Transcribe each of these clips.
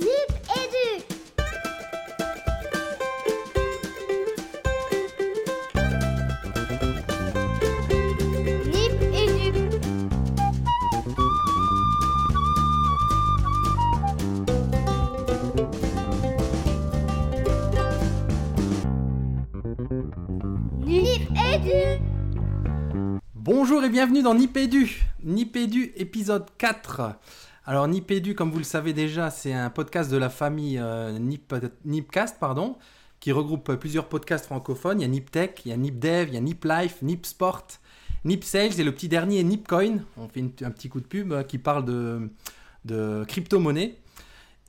Edu. Nip Edu. Bonjour et bienvenue dans Nipédu, Nipédu épisode 4. Alors Nipédu, comme vous le savez déjà, c'est un podcast de la famille euh, Nip, Nipcast, pardon, qui regroupe plusieurs podcasts francophones. Il y a Niptech, il y a Nipdev, il y a Niplife, Nipsport, Nipsales et le petit dernier Nipcoin. On fait un petit coup de pub euh, qui parle de, crypto-monnaie.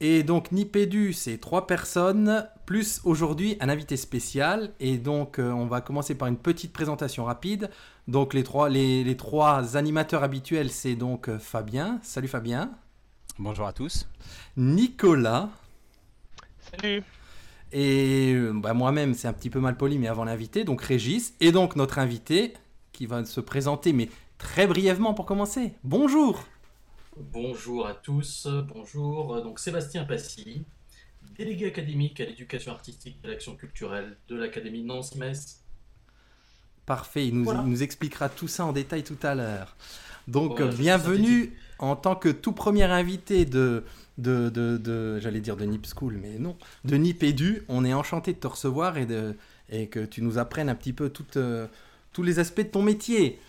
Et donc Nipédu, c'est trois personnes, plus aujourd'hui un invité spécial. Et donc euh, on va commencer par une petite présentation rapide. Donc les trois, les, trois animateurs habituels, c'est donc euh, Fabien. Salut Fabien. Bonjour à tous. Nicolas. Salut. Et euh, bah, moi-même, c'est un petit peu mal poli, mais avant l'invité, donc Régis. Et donc notre invité, qui va se présenter, mais très brièvement pour commencer. Bonjour. Bonjour à tous, bonjour. Donc Sébastien Passy, délégué académique à l'éducation artistique et à l'action culturelle de l'Académie Nancy-Metz. Parfait, il nous, Voilà. il nous expliquera tout ça en détail tout à l'heure. Donc, Voilà, bienvenue en tant que tout premier invité de, de, de, de- j'allais dire de Nip School, mais non, de Nip Edu. On est enchanté de te recevoir et, de, et que tu nous apprennes un petit peu toutes, euh, tous les aspects de ton métier. Et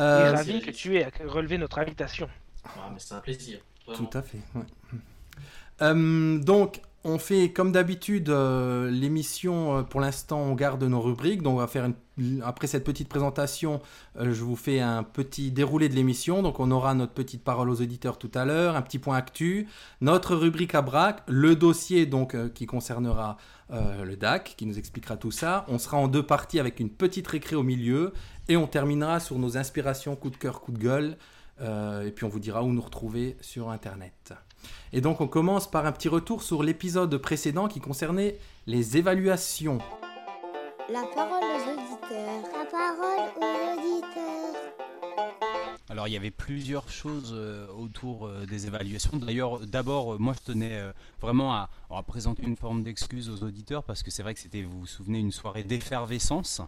Euh, ravi que tu aies relevé notre invitation. Ah, mais c'est un plaisir. vraiment. Tout à fait. ouais. Euh, donc, on fait comme d'habitude euh, l'émission. euh, pour l'instant, on garde nos rubriques. Donc, on va faire après cette petite présentation, euh, je vous fais un petit déroulé de l'émission. Donc, on aura notre petite parole aux auditeurs tout à l'heure, un petit point actu, notre rubrique à braque, le dossier donc qui concernera le DAC, qui nous expliquera tout ça. On sera en deux parties avec une petite récré au milieu, et on terminera sur nos inspirations, coup de cœur, coup de gueule. Et puis on vous dira où nous retrouver sur Internet. Et donc on commence par un petit retour sur l'épisode précédent qui concernait les évaluations. La parole aux auditeurs. La parole aux auditeurs. Alors il y avait plusieurs choses euh, autour euh, des évaluations. D'ailleurs, d'abord, euh, moi je tenais vraiment à, à présenter une forme d'excuse aux auditeurs parce que c'est vrai que c'était, vous vous souvenez, une soirée d'effervescence.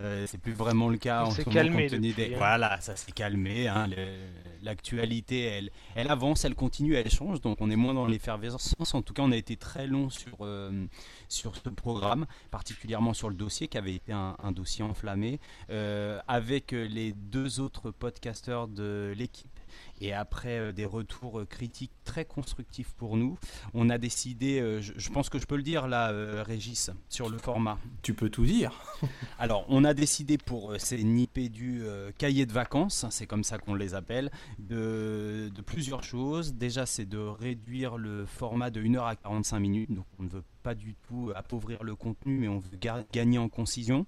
Euh, c'est plus vraiment le cas On en s'est ce moment calmé compte tenu depuis, des- hein. Voilà, ça s'est calmé. hein, l'actualité, elle, elle avance, elle continue, elle change. Donc on est moins dans l'effervescence. En tout cas, on a été très long sur, euh, sur ce programme, particulièrement sur le dossier qui avait été un, un dossier enflammé. Euh, avec les deux autres podcasteurs de l'équipe et après euh, des retours euh, critiques très constructifs pour nous, on a décidé, euh, je, je pense que je peux le dire là, Régis, sur le format. Tu peux tout dire. Alors, on a décidé pour ces Nipédu euh, cahiers de vacances, hein, c'est comme ça qu'on les appelle, de, de plusieurs choses. Déjà, c'est de réduire le format de 1 heure à 45 minutes. Donc, on ne veut pas du tout appauvrir le contenu, mais on veut ga- gagner en concision.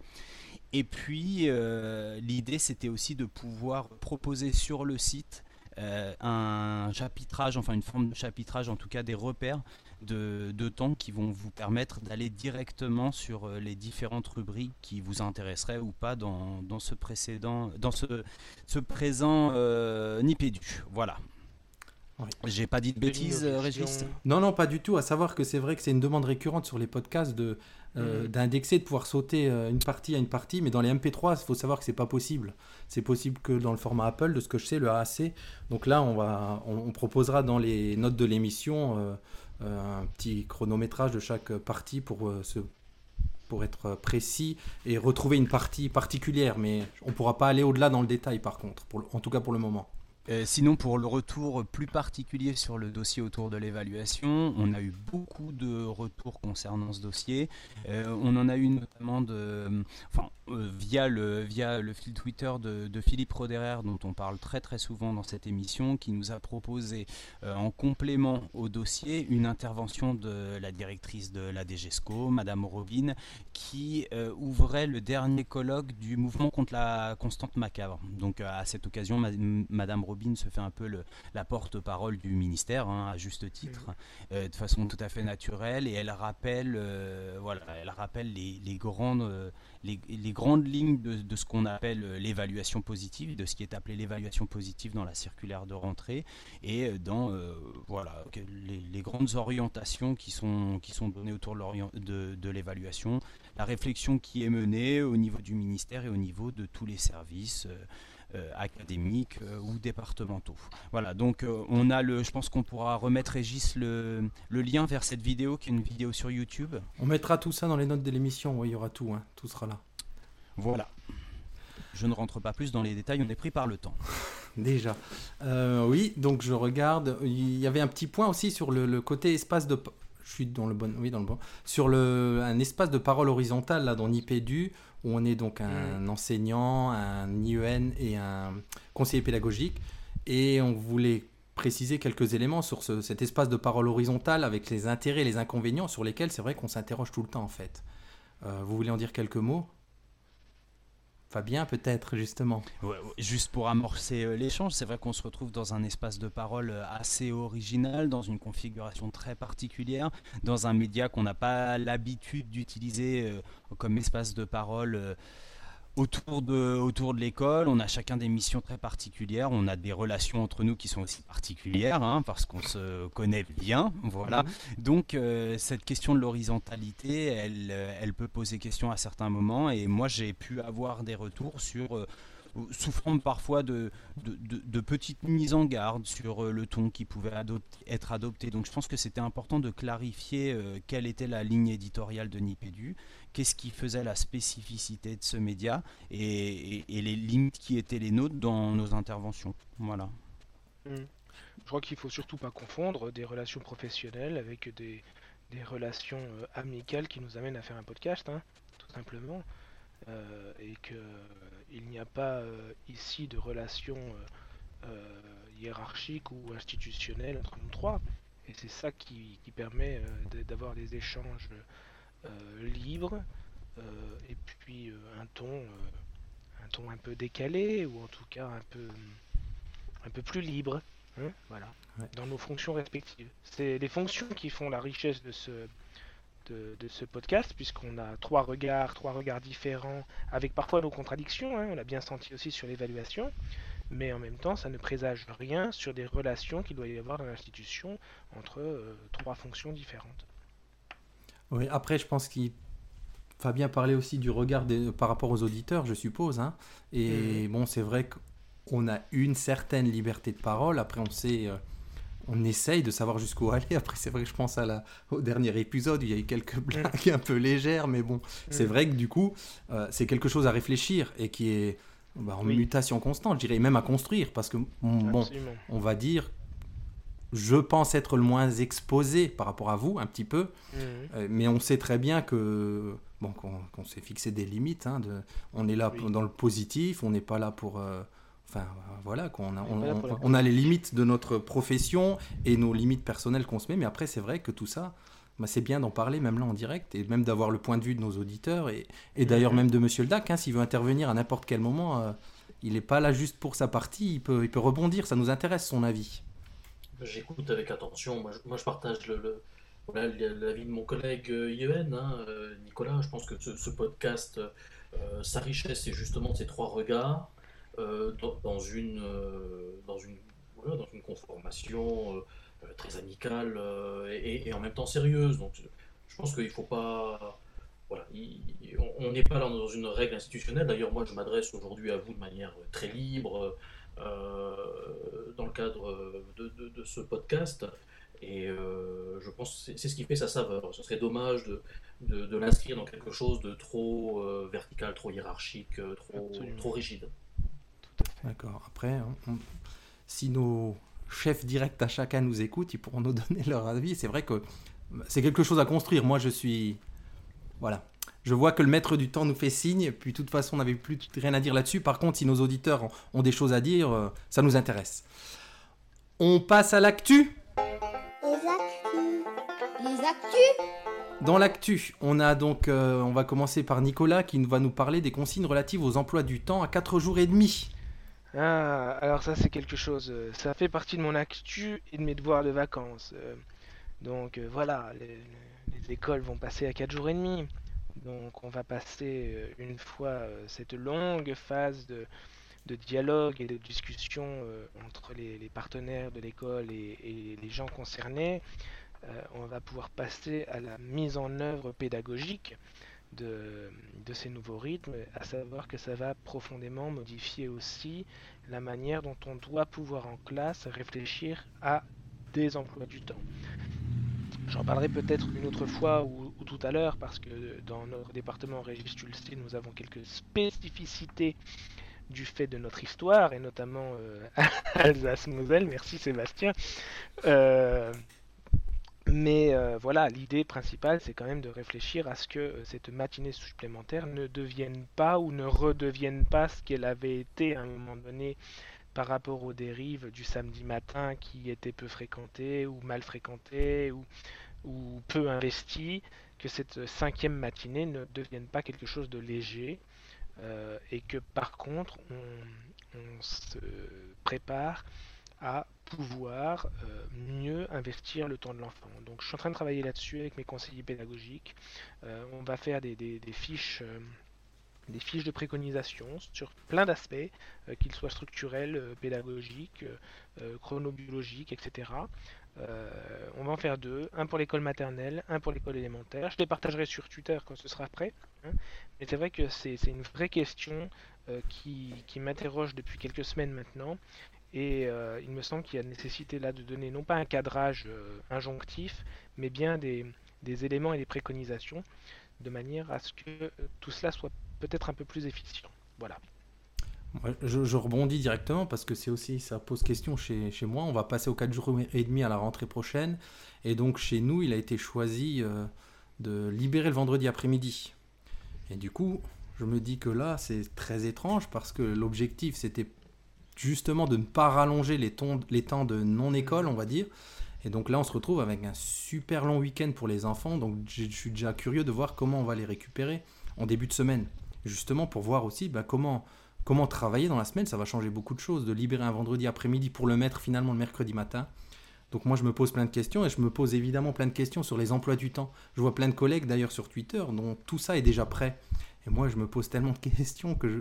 Et puis, euh, l'idée, c'était aussi de pouvoir proposer sur le site euh, un chapitrage, enfin une forme de chapitrage, en tout cas des repères de, de temps qui vont vous permettre d'aller directement sur euh, les différentes rubriques qui vous intéresseraient ou pas dans, dans ce précédent, dans ce, ce présent euh, Nipédu. Voilà. Oui. J'ai pas dit de bêtises, euh, Régis? Non, non, pas du tout. À savoir que c'est vrai que c'est une demande récurrente sur les podcasts de euh, Mhm. d'indexer, de pouvoir sauter euh, une partie à une partie, mais dans les MP3, il faut savoir que c'est pas possible. C'est possible que dans le format Apple, de ce que je sais, le AAC. Donc là, on va, on, on proposera dans les notes de l'émission euh, euh, un petit chronométrage de chaque partie pour se pour être précis et retrouver une partie particulière, mais on pourra pas aller au-delà dans le détail par contre, pour en tout cas pour le moment. Euh, sinon, pour le retour plus particulier sur le dossier autour de l'évaluation, on a eu beaucoup de retours concernant ce dossier. Euh, on en a eu notamment euh, via, le, fil Twitter de, Philippe Roderer, dont on parle très très souvent dans cette émission, qui nous a proposé en complément au dossier une intervention de la directrice de la DGESCO, Madame Robin, qui ouvrait le dernier colloque du mouvement contre la constante macabre. Donc à cette occasion, ma- Madame Robin Robin se fait un peu le, la porte-parole du ministère, hein, à juste titre, euh, de façon tout à fait naturelle, et elle rappelle, euh, voilà, elle rappelle les, les grandes, les, les, grandes lignes de, de ce qu'on appelle l'évaluation positive, de ce qui est appelé l'évaluation positive dans la circulaire de rentrée, et dans voilà, les, les, grandes orientations qui sont, qui sont données autour de, de l'évaluation, la réflexion qui est menée au niveau du ministère et au niveau de tous les services. Euh, académiques euh, ou départementaux. Voilà, donc euh, on a le, je pense qu'on pourra remettre Régis le, le, lien vers cette vidéo qui est une vidéo sur YouTube. On mettra tout ça dans les notes de l'émission, il y aura tout, hein, tout sera là. Voilà. Je ne rentre pas plus dans les détails, on est pris par le temps. Déjà. oui, donc je regarde. Il y avait un petit point aussi sur le, le côté espace de. Je suis dans le bon. Oui, dans le bon. Sur le, un espace de parole horizontale, là, dans Nipédu, où on est donc un mm. enseignant, un IEN et un conseiller pédagogique. Et on voulait préciser quelques éléments sur cet espace de parole horizontale avec les intérêts et les inconvénients sur lesquels c'est vrai qu'on s'interroge tout le temps en fait. Euh, vous voulez en dire quelques mots? Fabien, peut-être, justement. juste pour amorcer euh, l'échange, c'est vrai qu'on se retrouve dans un espace de parole euh, assez original, dans une configuration très particulière, dans un média qu'on n'a pas l'habitude d'utiliser euh, comme espace de parole autour de, autour de l'école, on a chacun des missions très particulières, on a des relations entre nous qui sont aussi particulières, hein, parce qu'on se connaît bien, voilà. Mhm. Donc euh, cette question de l'horizontalité, elle, euh, elle peut poser question à certains moments, et moi j'ai pu avoir des retours sur... Euh, souffrant parfois de, petites mises en garde sur le ton qui pouvait être adopté. Donc je pense que c'était important de clarifier quelle était la ligne éditoriale de Nipédu qu'est-ce qui faisait la spécificité de ce média et, les limites qui étaient les nôtres dans nos interventions. Voilà. Hmm. Je crois qu'il faut surtout pas confondre des relations professionnelles avec des, relations euh, amicales qui nous amènent à faire un podcast, hein, tout simplement. Euh, et qu'il euh, n'y a pas ici de relations hiérarchiques ou institutionnelles entre nous trois. Et c'est ça qui, qui permet d'avoir des échanges euh, libre euh, et puis euh, un ton un ton un peu décalé ou en tout cas un peu un peu plus libre hein, voilà dans nos fonctions respectives c'est les fonctions qui font la richesse de ce de, ce podcast puisqu'on a trois regards trois regards différents avec parfois nos contradictions hein, on l'a bien senti aussi sur l'évaluation mais en même temps ça ne présage rien sur des relations qu'il doit y avoir dans l'institution entre trois fonctions différentes oui, après, je pense qu'il. Fabien parlait aussi du regard par rapport aux auditeurs, je suppose. Hein. Et mhm. bon, c'est vrai qu'on a une certaine liberté de parole. Après, on sait. Euh, on essaye de savoir jusqu'où aller. Après, c'est vrai que je pense à la, au dernier épisode, il y a eu quelques blagues un peu légères, mais bon, c'est mhm. vrai que du coup, euh, c'est quelque chose à réfléchir et qui est bah, en mutation constante, je dirais même à construire, parce que bon, on va dire je pense être le moins exposé par rapport à vous, un petit peu. Mhm. Euh, mais on sait très bien que bon, qu'on s'est fixé des limites. Hein, de, on est là dans le positif, on n'est pas là pour. Euh, enfin, voilà, qu'on a, on, a les limites de notre profession et nos limites personnelles qu'on se met. Mais après, c'est vrai que tout ça, bah, c'est bien d'en parler, même là en direct, et même d'avoir le point de vue de nos auditeurs, et, et d'ailleurs mhm. même de Monsieur le DAC, hein, s'il veut intervenir à n'importe quel moment, euh, il n'est pas là juste pour sa partie, il peut, il peut rebondir, ça nous intéresse son avis. J'écoute avec attention. Moi, je, moi, je partage le, l'avis de mon collègue euh, Yuen, hein, euh, Nicolas. Je pense que ce, podcast, euh, sa richesse, c'est justement ces trois regards dans, une, dans, une, dans une conformation très amicale et, en même temps sérieuse. Donc, je pense qu'il ne faut pas. Voilà, on n'est pas dans une règle institutionnelle. D'ailleurs, moi, je m'adresse aujourd'hui à vous de manière très libre. Euh, dans le cadre de, de, ce podcast. Et euh, je pense que c'est ce qui fait sa saveur. Ce serait dommage de, de, l'inscrire dans quelque chose de trop euh, vertical, trop hiérarchique, trop, trop rigide. D'accord. Après, si nos chefs directs à chacun nous écoutent, ils pourront nous donner leur avis. C'est vrai que c'est quelque chose à construire. Moi, je suis. Voilà je vois que le maître du temps nous fait signe, puis de toute façon, on n'avait plus rien à dire là-dessus. Par contre, si nos auditeurs ont des choses à dire, euh, ça nous intéresse. On passe à l'actu Les actus Les actus Dans l'actu, on a donc, euh, on va commencer par Nicolas qui va nous parler des consignes relatives aux emplois du temps à 4 jours et demi. Ah, alors ça c'est quelque chose, euh, ça fait partie de mon actu et de mes devoirs de vacances. euh. donc euh, voilà, les, les écoles vont passer à 4 jours et demi. Donc on va passer une fois cette longue phase de, dialogue et de discussion entre les, partenaires de l'école et, les gens concernés. On va pouvoir passer à la mise en œuvre pédagogique de, ces nouveaux rythmes, à savoir que ça va profondément modifier aussi la manière dont on doit pouvoir en classe réfléchir à des emplois du temps. J'en parlerai peut-être une autre fois ou, ou tout à l'heure parce que dans notre département Régis, nous avons quelques spécificités du fait de notre histoire et notamment euh, Alsace-Moselle. Merci Sébastien. Euh, mais euh, voilà, l'idée principale, c'est quand même de réfléchir à ce que euh, cette matinée supplémentaire ne devienne pas ou ne redevienne pas ce qu'elle avait été à un moment donné par rapport aux dérives du samedi matin qui étaient peu fréquentées ou mal fréquentées ou, peu investies, que cette cinquième matinée ne devienne pas quelque chose de léger euh, et que par contre on, on se prépare à pouvoir euh, mieux investir le temps de l'enfant. Donc je suis en train de travailler là-dessus avec mes conseillers pédagogiques. Euh, on va faire des, fiches, euh, des fiches de préconisation sur plein d'aspects, qu'ils soient structurels, pédagogiques, chronobiologiques, etc. On va en faire deux, un pour l'école maternelle, un pour l'école élémentaire. Je les partagerai sur Twitter quand ce sera prêt. hein. Mais c'est vrai que c'est une vraie question qui m'interroge depuis quelques semaines maintenant. Et euh, il me semble qu'il y a nécessité là de donner non pas un cadrage euh, injonctif, mais bien des, éléments et des préconisations, de manière à ce que euh, tout cela soit peut-être un peu plus efficient. Voilà. Je, rebondis directement parce que c'est aussi, ça pose question chez, chez moi. On va passer aux 4 jours et demi à la rentrée prochaine. Et donc chez nous, il a été choisi de libérer le vendredi après-midi. Et du coup, je me dis que là, c'est très étrange parce que l'objectif, c'était justement de ne pas rallonger les, temps de non-école, on va dire. Et donc là, on se retrouve avec un super long week-end pour les enfants. Donc je je suis déjà curieux de voir comment on va les récupérer en début de semaine. Justement pour voir aussi bah, comment, comment travailler dans la semaine. Ça va changer beaucoup de choses. De libérer un vendredi après-midi pour le mettre finalement le mercredi matin. Donc moi, je me pose plein de questions et je me pose évidemment plein de questions sur les emplois du temps. Je vois plein de collègues d'ailleurs sur Twitter dont tout ça est déjà prêt. Et moi, je me pose tellement de questions que je,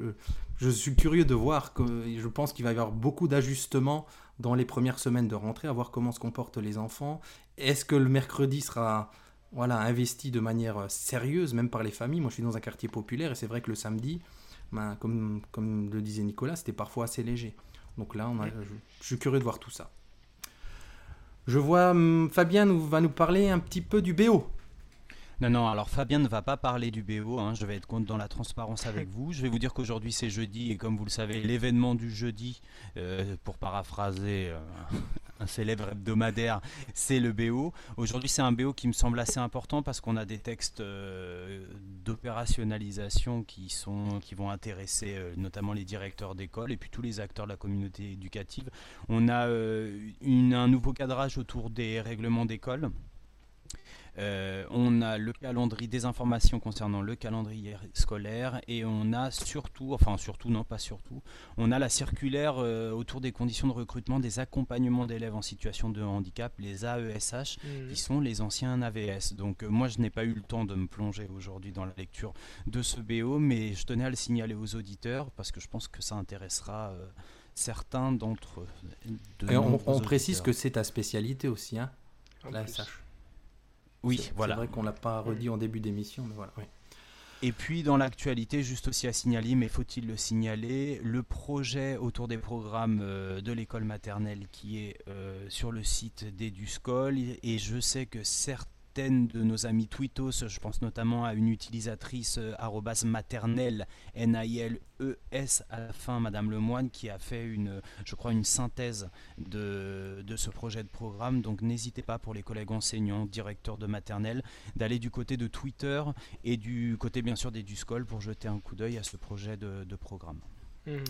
je suis curieux de voir que je pense qu'il va y avoir beaucoup d'ajustements dans les premières semaines de rentrée, à voir comment se comportent les enfants. Est-ce que le mercredi sera voilà, investi de manière euh, sérieuse, même par les familles? Moi, je suis dans un quartier populaire et c'est vrai que le samedi, ben, comme, comme le disait Nicolas, c'était parfois assez léger. Donc là, on a- je, je suis curieux de voir tout ça. Je vois hum, Fabien nous, va nous parler un petit peu du BO. Non, non, alors Fabien ne va pas parler du BO, hein, je vais être dans la transparence avec vous. Je vais vous dire qu'aujourd'hui c'est jeudi et comme vous le savez, l'événement du jeudi, euh, pour paraphraser euh, un célèbre hebdomadaire, c'est le BO. Aujourd'hui c'est un BO qui me semble assez important parce qu'on a des textes euh, d'opérationnalisation qui, qui vont intéresser notamment les directeurs d'école et puis tous les acteurs de la communauté éducative. On a un nouveau cadrage autour des règlements d'école. Euh, on a le calendrier des informations concernant le calendrier scolaire et on a surtout, enfin surtout non pas surtout, on a la circulaire euh, autour des conditions de recrutement des accompagnements d'élèves en situation de handicap, les AESH, qui sont les anciens AVS. Donc euh, moi je n'ai pas eu le temps de me plonger aujourd'hui dans la lecture de ce BO, mais je tenais à le signaler aux auditeurs parce que je pense que ça intéressera euh, certains d'entre de Et on, précise que c'est ta spécialité aussi, hein. Oui, C'est- voilà. C'est vrai qu'on l'a pas redit en début d'émission, mais voilà. oui. Et puis dans l'actualité, juste aussi à signaler, mais faut-il le signaler, le projet autour des programmes euh, de l'école maternelle qui est euh, sur le site d'Eduscol. Et je sais que de nos amis Twittos, je pense notamment à une utilisatrice euh, arrobas maternelle, N-I-L-E-S à la fin, Madame Lemoine, qui a fait une, je crois, une synthèse de, de ce projet de programme. Donc n'hésitez pas pour les collègues enseignants, directeurs de maternelle, d'aller du côté de Twitter et du côté bien sûr des Duscol pour jeter un coup d'œil à ce projet de, programme. Mhm.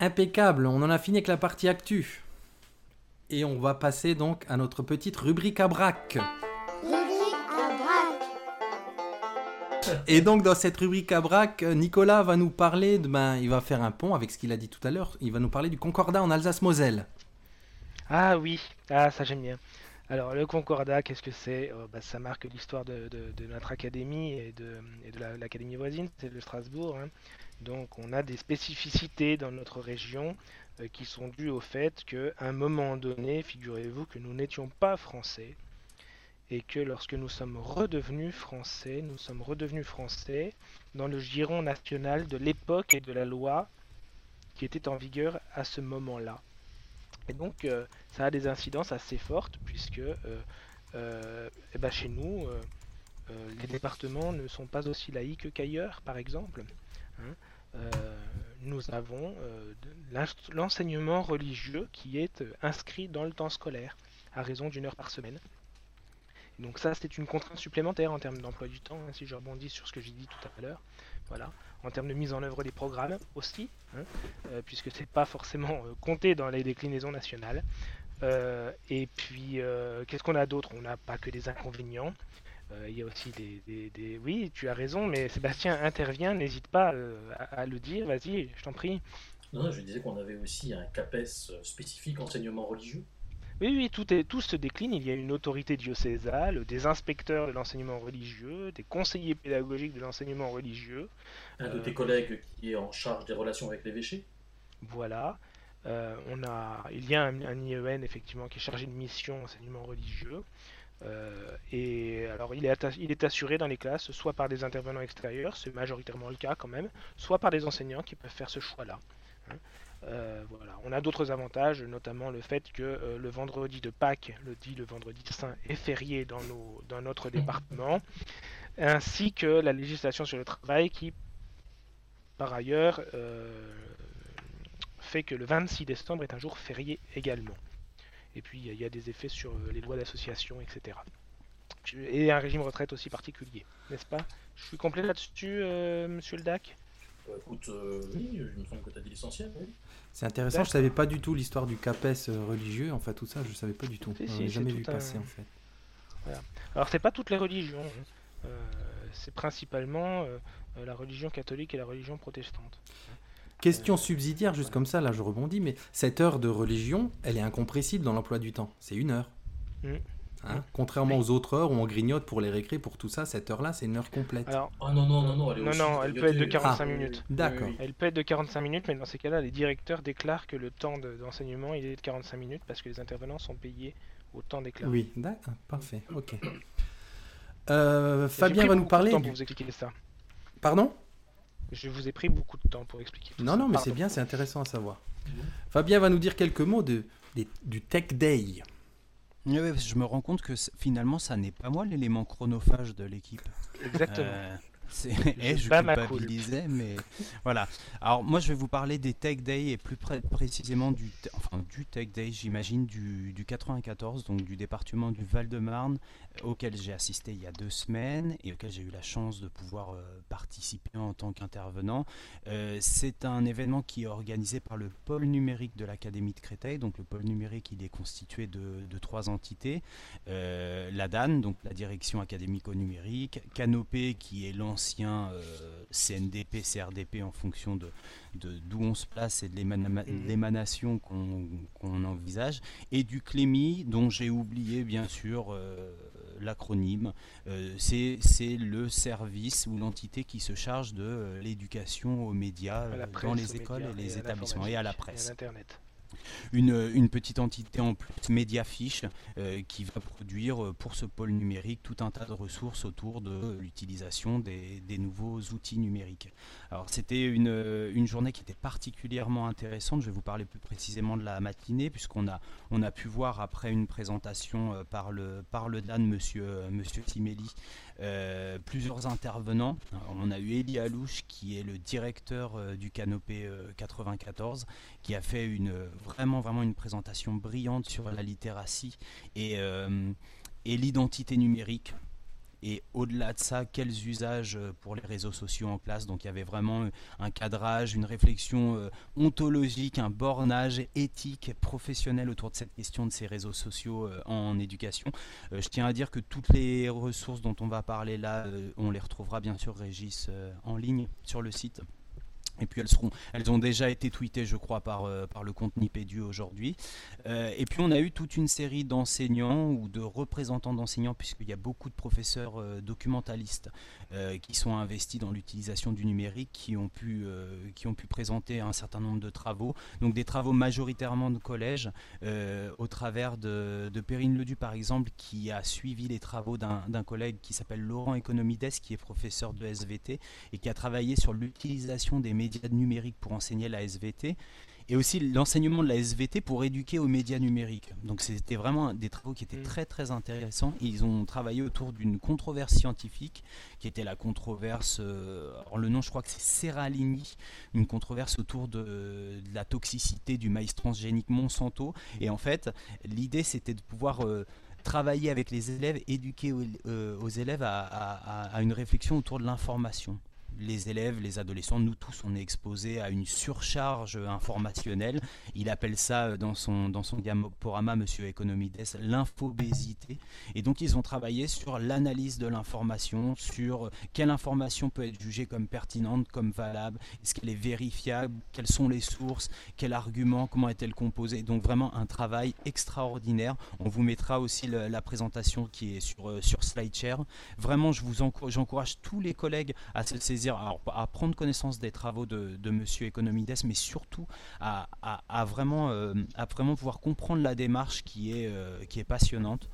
Impeccable, on en a fini avec la partie actu. Et on va passer donc à notre petite rubrique à braque. Et donc, dans cette rubrique à braque, Nicolas va nous parler, de, ben, il va faire un pont avec ce qu'il a dit tout à l'heure, il va nous parler du Concordat en Alsace-Moselle. Ah oui, ah ça j'aime bien. Alors le Concordat, qu'est-ce que c'est? Euh, bah, Ça marque l'histoire de, notre académie et de, l'académie voisine, c'est le Strasbourg. hein. Donc on a des spécificités dans notre région euh, qui sont dues au fait qu'à un moment donné, figurez-vous que nous n'étions pas français et que lorsque nous sommes redevenus français, nous sommes redevenus français dans le giron national de l'époque et de la loi qui était en vigueur à ce moment-là. Et donc, euh, ça a des incidences assez fortes, puisque euh, euh, eh ben, chez nous, les départements ne sont pas aussi laïques qu'ailleurs, par exemple. hein. Nous avons l'enseignement religieux qui est inscrit dans le temps scolaire, à raison d'une heure par semaine. Donc ça, c'est une contrainte supplémentaire en termes d'emploi du temps, hein, si je rebondis sur ce que j'ai dit tout à l'heure. Voilà. En termes de mise en œuvre des programmes aussi, hein, euh, puisque c'est pas forcément euh, compté dans les déclinaisons nationales. Euh, et puis, euh, qu'est-ce qu'on a d'autre? On n'a pas que des inconvénients. Il y a aussi des, Oui, tu as raison, mais Sébastien intervient, n'hésite pas à, à le dire, vas-y, je t'en prie. Non, je disais qu'on avait aussi un CAPES spécifique enseignement religieux. Oui, oui, tout, est, tout se décline. Il y a une autorité diocésale, des inspecteurs de l'enseignement religieux, des conseillers pédagogiques de l'enseignement religieux. Un de Euh. tes collègues qui est en charge des relations avec l'évêché. Voilà. Euh, on a, il y a un, un IEN effectivement qui est chargé de mission enseignement religieux. Euh, et alors il est, atta- il est assuré dans les classes soit par des intervenants extérieurs, c'est majoritairement le cas quand même, soit par des enseignants qui peuvent faire ce choix-là. hein. Euh, voilà. On a d'autres avantages, notamment le fait que euh, le vendredi de Pâques, le dit le vendredi saint, est férié dans, nos, dans notre département, ainsi que la législation sur le travail qui, par ailleurs, euh, fait que le 26 décembre est un jour férié également. Et puis il y a- des effets sur les lois d'association, etc. Et un régime retraite aussi particulier, n'est-ce pas? Je suis complet là-dessus, monsieur le DAC Bah, écoute, oui, il me semble que tu as dit l'essentiel. oui. C'est intéressant, je savais pas du tout l'histoire du CAPES euh, religieux, enfin tout ça, je savais pas du tout. Si, Je si, jamais vu un- passer en fait. Alors c'est pas toutes les religions, hein. Euh, c'est principalement euh, la religion catholique et la religion protestante. Question subsidiaire, juste comme ça, là je rebondis, mais cette heure de religion, elle est incompressible dans l'emploi du temps. C'est une heure. Mm. Hein Contrairement aux autres heures où on grignote pour les récrés, pour tout ça, cette heure-là, c'est une heure complète. Alors, Ah non, non, non, non, elle est Non, non, elle peut être de grignotée. 45 Ah. minutes. D'accord. Oui, oui. Elle peut être de 45 minutes, mais dans ces cas-là, les directeurs déclarent que le temps de- d'enseignement il est de 45 minutes parce que les intervenants sont payés au temps déclaré. Oui, d'accord, parfait, ok. Euh, Fabien va nous beaucoup de parler. temps pour vous expliquer ça. Pardon? Je vous ai pris beaucoup de temps pour expliquer. tout Non, ça. non, mais c'est bien, c'est intéressant à savoir. Mhm. Fabien va nous dire quelques mots de, des- du Tech Day. Je me rends compte que finalement, ça n'est pas moi l'élément chronophage de l'équipe. Exactement. Eh, je coulpe. culpabilisais, mais voilà. Alors moi, je vais vous parler des Tech Day et plus précisément du, enfin, du Tech Day, j'imagine, du, du 94, donc du département du Val-de-Marne, auquel j'ai assisté il y a deux semaines et auquel j'ai eu la chance de pouvoir euh, participer en tant qu'intervenant. Euh, c'est un événement qui est organisé par le pôle numérique de l'Académie de Créteil. Donc le pôle numérique, il est constitué de, de trois entités. Euh, la DAN, donc la direction académique au numérique, Canopé, qui est l'ancien euh, CNDP, CRDP en fonction de d'où on se place et de Mhm. l'émanation qu'on envisage, et du CLEMI, dont j'ai oublié bien sûr euh, l'acronyme. Euh, c'est c'est le service ou l'entité qui se charge de euh, l'éducation aux médias presse, dans les écoles médias et les établissements et à la presse Et à l'Internet. Une, petite entité en plus, Mediafiche, euh, qui va produire euh, pour ce pôle numérique tout un tas de ressources autour de l'utilisation des, nouveaux outils numériques. Alors c'était une, journée qui était particulièrement intéressante, je vais vous parler plus précisément de la matinée, puisqu'on a, on a pu voir après une présentation euh, par le, par le DAN, monsieur, monsieur Timelli, euh, plusieurs intervenants. On a eu Elie Alouche, qui est le directeur euh, du Canopé euh, 94, qui a fait une vraiment vraiment une présentation brillante sur la littératie euh, et l'identité numérique et au-delà de ça, quels usages euh, pour les réseaux sociaux en classe. Donc il y avait vraiment un cadrage, une réflexion euh, ontologique, un bornage éthique, professionnel autour de cette question de ces réseaux sociaux euh, en éducation. je tiens à dire que toutes les ressources dont on va parler là, on les retrouvera bien sûr, Régis, en ligne sur le site. Et puis elles seront, elles ont déjà été tweetées, je crois, par, euh, par le compte Nipédu aujourd'hui. Euh, et puis on a eu toute une série d'enseignants ou de représentants d'enseignants, puisqu'il y a beaucoup de professeurs euh, documentalistes qui sont investis dans l'utilisation du numérique, qui ont pu, qui ont pu présenter un certain nombre de travaux. Donc des travaux majoritairement de collège, au travers de, de Perrine Ledu par exemple, qui a suivi les travaux d'un collègue qui s'appelle Laurent Economides, qui est professeur de SVT et qui a travaillé sur l'utilisation des médias médias numériques pour enseigner la SVT et aussi l'enseignement de la SVT pour éduquer aux médias numériques. Donc c'était vraiment des travaux qui étaient mm. très très intéressants. ils ont travaillé autour d'une controverse scientifique qui était la controverse, euh, alors le nom je crois que c'est Serralini, une controverse autour de, la toxicité du maïs transgénique Monsanto. Et en fait l'idée c'était de pouvoir... Euh, travailler avec les élèves, éduquer aux, euh, élèves à, une réflexion autour de l'information les élèves, les adolescents, nous tous, on est exposés à une surcharge informationnelle. Il appelle ça euh, dans son, dans son diaporama, Monsieur Economides, l'infobésité. Et donc, ils ont travaillé sur l'analyse de l'information, sur quelle information peut être jugée comme pertinente, comme valable, est-ce qu'elle est vérifiable, quelles sont les sources, quel argument, comment est-elle composée? Donc, vraiment un travail extraordinaire. On vous mettra aussi la présentation qui est sur, euh, sur SlideShare. Vraiment, je j'encourage tous les collègues à se saisir à prendre connaissance des travaux de, de Monsieur Economides, mais surtout à, vraiment, euh, à vraiment pouvoir comprendre la démarche qui est, euh, qui est passionnante.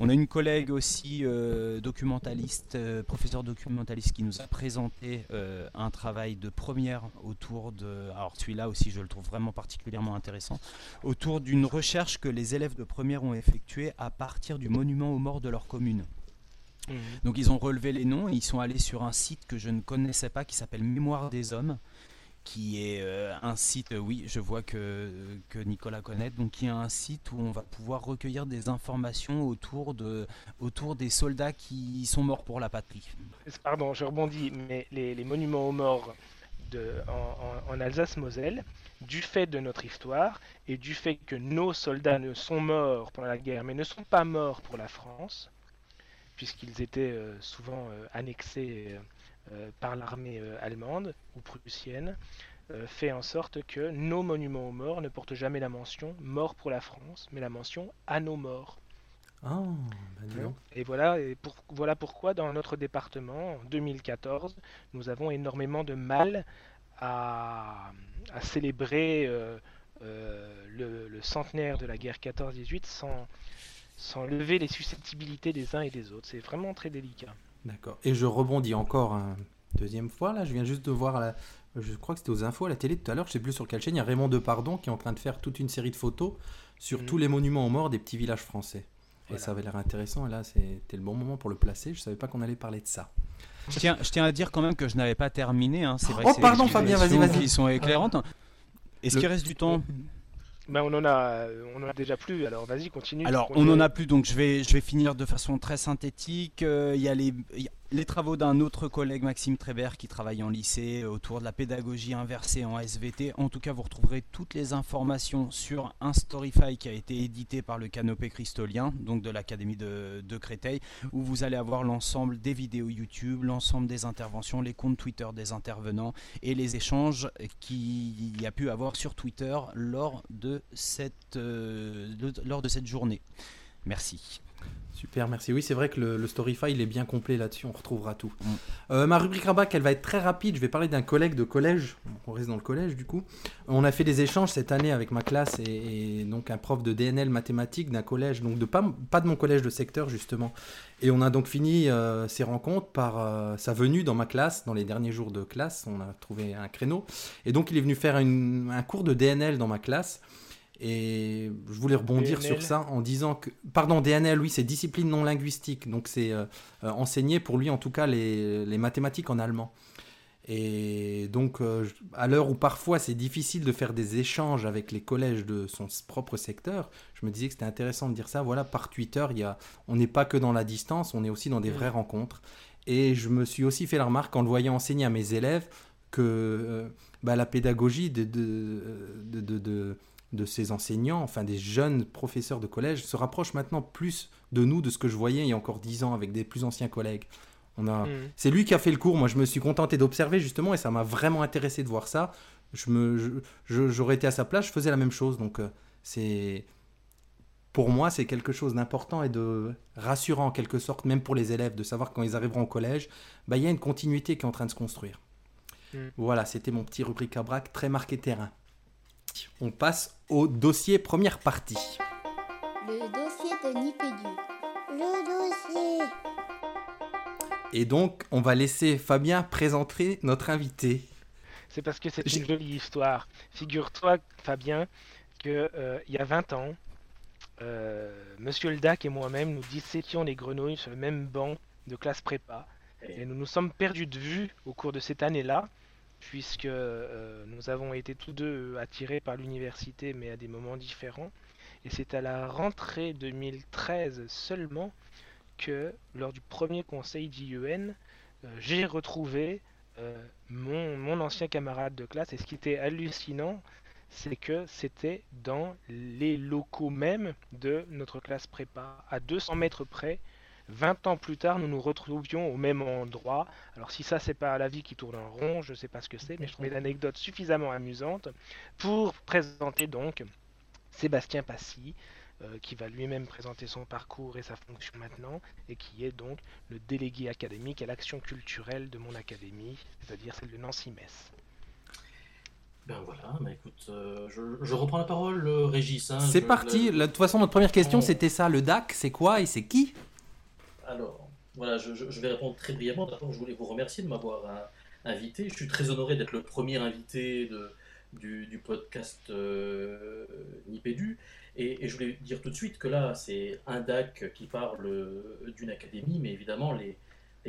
On a une collègue aussi euh, documentaliste, professeur documentaliste, qui nous a présenté un travail de première autour de, alors celui-là aussi je le trouve vraiment particulièrement intéressant, autour d'une recherche que les élèves de première ont effectuée à partir du monument aux morts de leur commune. Mhm. Donc ils ont relevé les noms et ils sont allés sur un site que je ne connaissais pas qui s'appelle Mémoire des Hommes qui est euh, un site, euh, oui, je vois que, que Nicolas connaît, donc qui est un site où on va pouvoir recueillir des informations autour, de, autour des soldats qui sont morts pour la patrie. Pardon, je rebondis, mais les, monuments aux morts de, en, Alsace-Moselle, du fait de notre histoire et du fait que nos soldats ne sont morts pendant la guerre, mais ne sont pas morts pour la France, puisqu'ils étaient euh, souvent euh, annexés euh, par l'armée allemande ou prussienne, fait en sorte que nos monuments aux morts ne portent jamais la mention mort pour la France, mais la mention à nos morts. Ah, bah et voilà, et pour, voilà pourquoi dans notre département, en 2014, nous avons énormément de mal à, célébrer le, le, centenaire de la guerre 14-18 sans, sans lever les susceptibilités des uns et des autres. C'est vraiment très délicat. D'accord. Et je rebondis encore une deuxième fois là. Je viens juste de voir, je crois que c'était aux infos à la télé tout à l'heure. Je sais plus sur quelle chaîne. Il y a Raymond Depardon qui est en train de faire toute une série de photos sur mm. tous les monuments aux morts des petits villages français. Et ça avait l'air intéressant. Et là, c'était le bon moment pour le placer. Je savais pas qu'on allait parler de ça. Je tiens, je tiens à dire quand même que je n'avais pas terminé. Hein. C'est vrai oh, pardon, Fabien, vas-y, vas-y. Qui sont éclairantes. Est-ce qu'il reste du temps? On en a, on en a déjà plus. Alors vas-y, continue. Alors on en a plus, donc je vais, je vais finir de façon très synthétique. Euh, il y a les, les travaux d'un autre collègue, Maxime Trébert, qui travaille en lycée autour de la pédagogie inversée en SVT. En tout cas, vous retrouverez toutes les informations sur un Storyfy qui a été édité par le Canopé Christolien, donc de l'Académie de, Créteil, où vous allez avoir l'ensemble des vidéos YouTube, l'ensemble des interventions, les comptes Twitter des intervenants et les échanges qu'il y a pu avoir sur Twitter lors de cette, euh, lors de cette journée. Merci. Super, merci. Oui, c'est vrai que le, Storyfy, il est bien complet là-dessus, on retrouvera tout. Mm. Euh, ma rubrique rabat, elle va être très rapide. Je vais parler d'un collègue de collège. On reste dans le collège, du coup. On a fait des échanges cette année avec ma classe et, donc un prof de DNL mathématiques d'un collège, donc de pas, pas de mon collège de secteur, justement. Et on a donc fini euh, ces rencontres par euh, sa venue dans ma classe, dans les derniers jours de classe. On a trouvé un créneau. Et donc, il est venu faire un cours de DNL dans ma classe. Et je voulais rebondir sur ça en disant que, pardon, DNL, oui, c'est discipline non linguistique, donc c'est euh, euh, enseigner pour lui en tout cas les, les, mathématiques en allemand. Et donc, euh, à l'heure où parfois c'est difficile de faire des échanges avec les collèges de son propre secteur, je me disais que c'était intéressant de dire ça. Voilà, par Twitter, il y a, on n'est pas que dans la distance, on est aussi dans des vraies rencontres. Et je me suis aussi fait la remarque en le voyant enseigner à mes élèves que euh, bah, la pédagogie de, de, de, de, ces enseignants, enfin des jeunes professeurs de collège, se rapproche maintenant plus de nous, de ce que je voyais il y a encore dix ans avec des plus anciens collègues. On a... Mm. C'est lui qui a fait le cours. Moi, je me suis contenté d'observer justement et ça m'a vraiment intéressé de voir ça. Je me, j'aurais été à sa place, je faisais la même chose. Donc, euh, c'est pour moi, c'est quelque chose d'important et de rassurant en quelque sorte, même pour les élèves, de savoir quand ils arriveront au collège, bah, il y a une continuité qui est en train de se construire. Mm. Voilà, c'était mon petit rubrique à braque très marqué terrain. On passe au dossier première partie. Le dossier de Nipédu. Le dossier. Et donc, on va laisser Fabien présenter notre invité. C'est parce que c'est une jolie histoire. Figure-toi, Fabien, qu'il euh, y a 20 ans, euh, Monsieur Ldac et moi-même, nous dissétions les grenouilles sur le même banc de classe prépa. Et nous nous sommes perdus de vue au cours de cette année-là, puisque euh, nous avons été tous deux attirés par l'université, mais à des moments différents. Et c'est à la rentrée 2013 seulement que lors du premier conseil d'IUN, euh, j'ai retrouvé euh, mon, mon, ancien camarade de classe. Et ce qui était hallucinant, c'est que c'était dans les locaux même de notre classe prépa, à 200 mètres près. 20 ans plus tard, nous nous retrouvions au même endroit. Alors si ça c'est pas la vie qui tourne en rond, je sais pas ce que c'est, mais je trouvais l'anecdote suffisamment amusante pour présenter donc Sébastien Passy, euh, qui va lui-même présenter son parcours et sa fonction maintenant, et qui est donc le délégué académique à l'action culturelle de mon académie, c'est-à-dire celle de Nancy-Metz. Ben voilà, mais écoute, euh, je, reprends la parole, euh, Régis. Hein, c'est parti, de toute façon notre première question c'était ça, le DAC, c'est quoi et c'est qui? Alors, voilà, je, vais répondre très brièvement. D'abord, je voulais vous remercier de m'avoir invité. Je suis très honoré d'être le premier invité du, podcast Nipédu. Et, je voulais dire tout de suite que là, c'est un DAC qui parle euh, d'une académie, mais évidemment, les,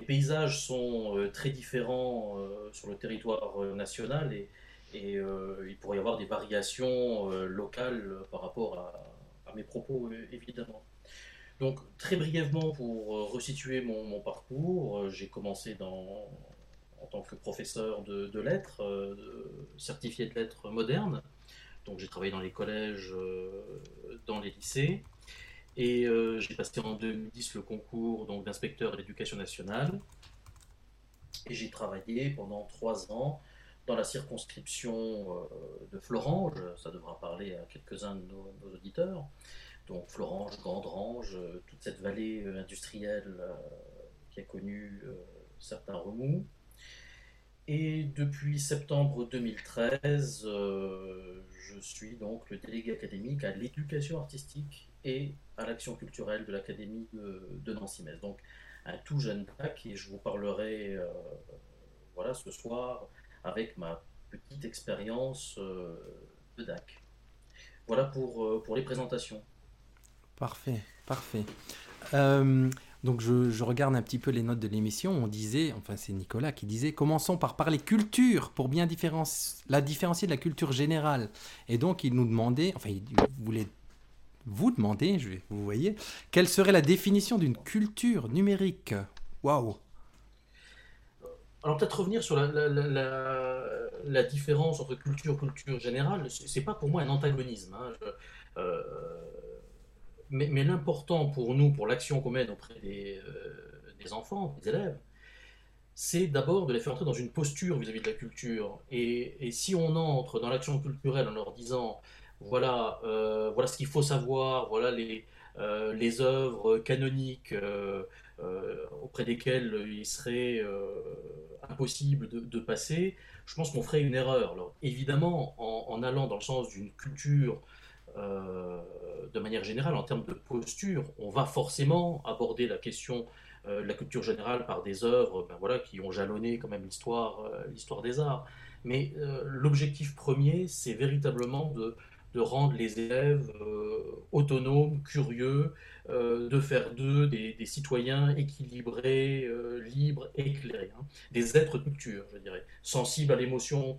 paysages sont euh, très différents euh, sur le territoire national et, il pourrait y avoir des variations locales par rapport à, mes propos, évidemment. Donc, très brièvement, pour resituer mon, parcours, j'ai commencé en tant que professeur de, lettres, certifié de lettres modernes. Donc j'ai travaillé dans les collèges, euh, dans les lycées. Et euh, j'ai passé en 2010 le concours d'inspecteur à l'éducation nationale. Et j'ai travaillé pendant trois ans dans la circonscription euh, de Florange. Ça devra parler à quelques-uns de nos, auditeurs. Donc Florange, Gandrange, toute cette vallée industrielle qui a connu certains remous. Et depuis septembre 2013, euh, je suis donc le délégué académique à l'éducation artistique et à l'action culturelle de l'Académie de, Nancy-Metz. Donc un tout jeune DAC et je vous parlerai euh, voilà, ce soir avec ma petite expérience euh, de DAC. Voilà pour, pour les présentations. Parfait, parfait. Donc je, regarde un petit peu les notes de l'émission. On disait, enfin c'est Nicolas qui disait, commençons par parler culture pour bien la différencier de la culture générale. Et donc il nous demandait, enfin il voulait vous demander, je vous voyez, quelle serait la définition d'une culture numérique? Waouh alors peut-être revenir sur la, différence entre culture culture générale, c'est pas pour moi un antagonisme. Hein. Euh, mais, l'important pour nous, pour l'action qu'on mène auprès des, euh, enfants, des élèves, c'est d'abord de les faire entrer dans une posture vis-à-vis de la culture. Et, si on entre dans l'action culturelle en leur disant, voilà, euh, voilà ce qu'il faut savoir, voilà les, euh, œuvres canoniques auprès desquelles il serait impossible de, passer, je pense qu'on ferait une erreur. Alors, évidemment, en, en allant dans le sens d'une culture euh, de manière générale, en termes de posture, on va forcément aborder la question euh, de la culture générale par des œuvres ben voilà, qui ont jalonné quand même l'histoire euh, l'histoire des arts. Mais l'objectif premier, c'est véritablement de, rendre les élèves autonomes, curieux, de faire d'eux des, citoyens équilibrés, libres, éclairés, hein. des êtres de culture, je dirais, sensibles à l'émotion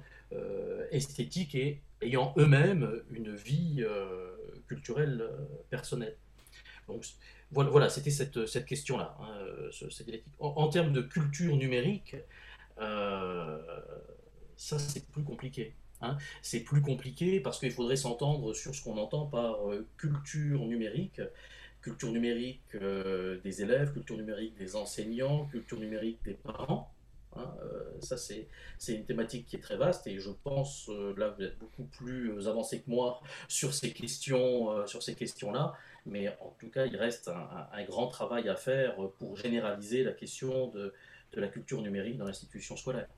esthétique et ayant eux-mêmes une vie culturelle personnelle. Donc, voilà, c'était cette, cette question-là. Hein, en, termes de culture numérique, euh, ça c'est plus compliqué. Hein. C'est plus compliqué parce qu'il faudrait s'entendre sur ce qu'on entend par euh, culture numérique. Culture numérique euh, des élèves, culture numérique des enseignants, culture numérique des parents. Hein. ça, c'est une thématique qui est très vaste et je pense, là, vous êtes beaucoup plus avancé que moi sur ces questions, sur ces questions-là. Mais en tout cas, il reste un, grand travail à faire pour généraliser la question de, la culture numérique dans l'institution scolaire.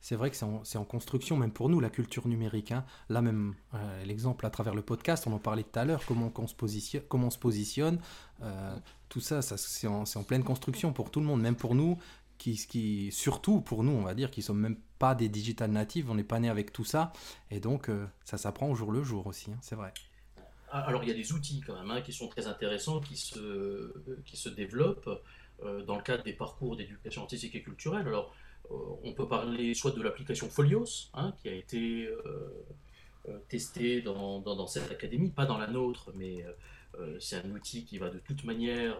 C'est vrai que c'est en, construction, même pour nous, la culture numérique. Hein. Là même, euh, l'exemple à travers le podcast, on en parlait tout à l'heure, comment, on se positionne, euh, tout ça c'est en, pleine construction pour tout le monde, même pour nous, qui, surtout pour nous, on va dire, qui sommes même pas des digital natives, on n'est pas né avec tout ça, et donc euh, ça s'apprend au jour le jour aussi, hein, c'est vrai. Ah, alors il y a des outils quand même hein, qui sont très intéressants, qui se, qui se développent euh, dans le cadre des parcours d'éducation artistique et culturelle. Alors euh, on peut parler soit de l'application Folios, hein, qui a été testée dans, dans, cette académie, pas dans la nôtre, mais c'est un outil qui va de toute manière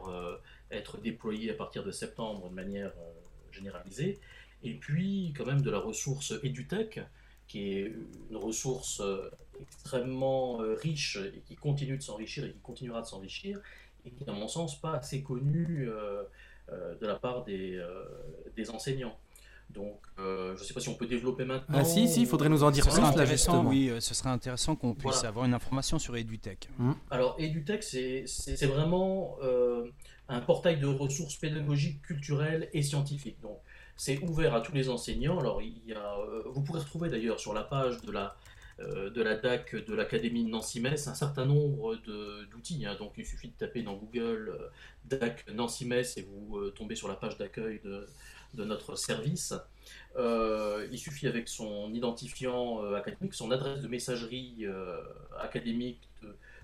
être déployé à partir de septembre de manière généralisée. Et puis quand même de la ressource EduTech, qui est une ressource extrêmement euh, riche et qui continue de s'enrichir et qui continuera de s'enrichir, et qui, à mon sens, pas assez connu euh, euh, de la part des, des enseignants. Donc, je ne sais pas si on peut développer maintenant. Ah si, si, il faudrait nous en dire plus. intéressant, oui, ce serait intéressant qu'on puisse avoir une information sur EduTech. Mmh. Alors, EduTech, c'est vraiment un portail de ressources pédagogiques, culturelles et scientifiques. Donc, c'est ouvert à tous les enseignants. Alors, a, vous pourrez retrouver d'ailleurs sur la page de la euh, de la DAC de l'Académie de Nancy-Metz un certain nombre d'outils. Hein. Donc il suffit de taper dans Google euh, DAC Nancy-Metz et vous euh, tombez sur la page d'accueil de, notre service. il suffit avec son identifiant académique, son adresse de messagerie académique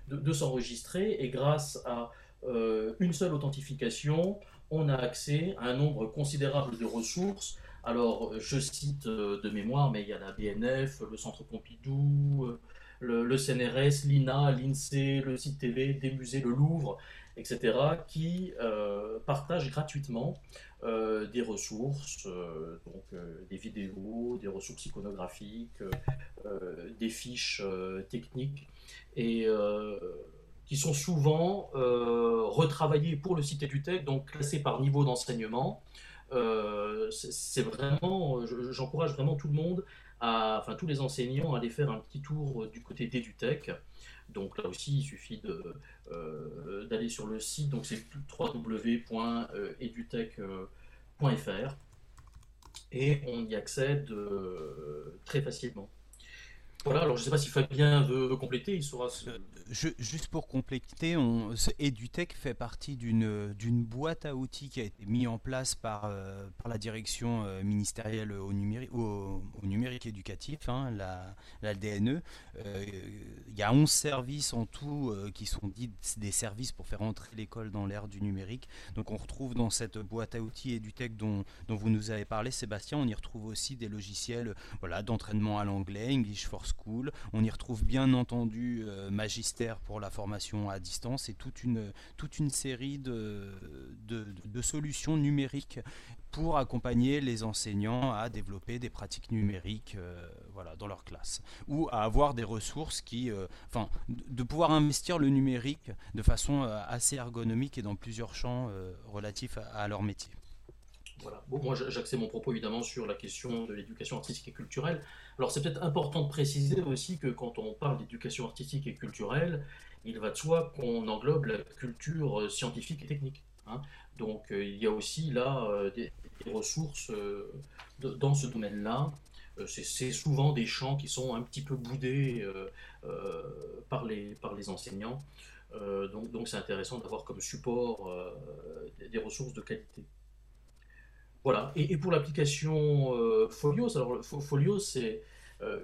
de, s'enregistrer et grâce à une seule authentification, on a accès à un nombre considérable de ressources alors, je cite euh, de mémoire, mais il y a la BNF, le Centre Pompidou, euh, le, CNRS, l'INA, l'INSEE, le site TV, des musées, le Louvre, etc., qui euh, partagent gratuitement des ressources, donc des vidéos, des ressources iconographiques, des fiches techniques, et qui sont souvent retravaillées pour le site EduTech, donc classées par niveau d'enseignement. Euh, vraiment, j'encourage vraiment tout le monde, à, enfin tous les enseignants à aller faire un petit tour du côté d'EduTech. Donc là aussi, il suffit euh, d'aller sur le site, donc c'est www.edutech.fr et on y accède euh, très facilement. Voilà, alors je ne sais pas si Fabien veut, compléter, il sera. Euh, juste pour compléter, on, EduTech fait partie d'une boîte à outils qui a été mise en place par, euh, la direction euh, ministérielle au, numérique, éducatif, hein, la, DNE. Il y a 11 services en tout qui sont dits des services pour faire entrer l'école dans l'ère du numérique. Donc on retrouve dans cette boîte à outils EduTech dont, vous nous avez parlé, Sébastien, on y retrouve aussi des logiciels d'entraînement à l'anglais, English for On y retrouve bien entendu euh, Magistère pour la formation à distance et toute une, série de, solutions numériques pour accompagner les enseignants à développer des pratiques numériques euh, dans leur classe ou à avoir des ressources qui, euh, enfin, de pouvoir investir le numérique de façon assez ergonomique et dans plusieurs champs relatifs à leur métier. Voilà. Mon propos évidemment sur la question de l'éducation artistique et culturelle. Alors, c'est peut-être important de préciser aussi que quand on parle d'éducation artistique et culturelle, il va de soi qu'on englobe la culture scientifique et technique. Hein. Donc, euh, il y a aussi là euh, des, ressources euh, dans ce domaine-là. c'est souvent des champs qui sont un petit peu boudés par les enseignants. donc, c'est intéressant d'avoir comme support des ressources de qualité. Voilà. Et, pour l'application euh, Folios, alors Folios, c'est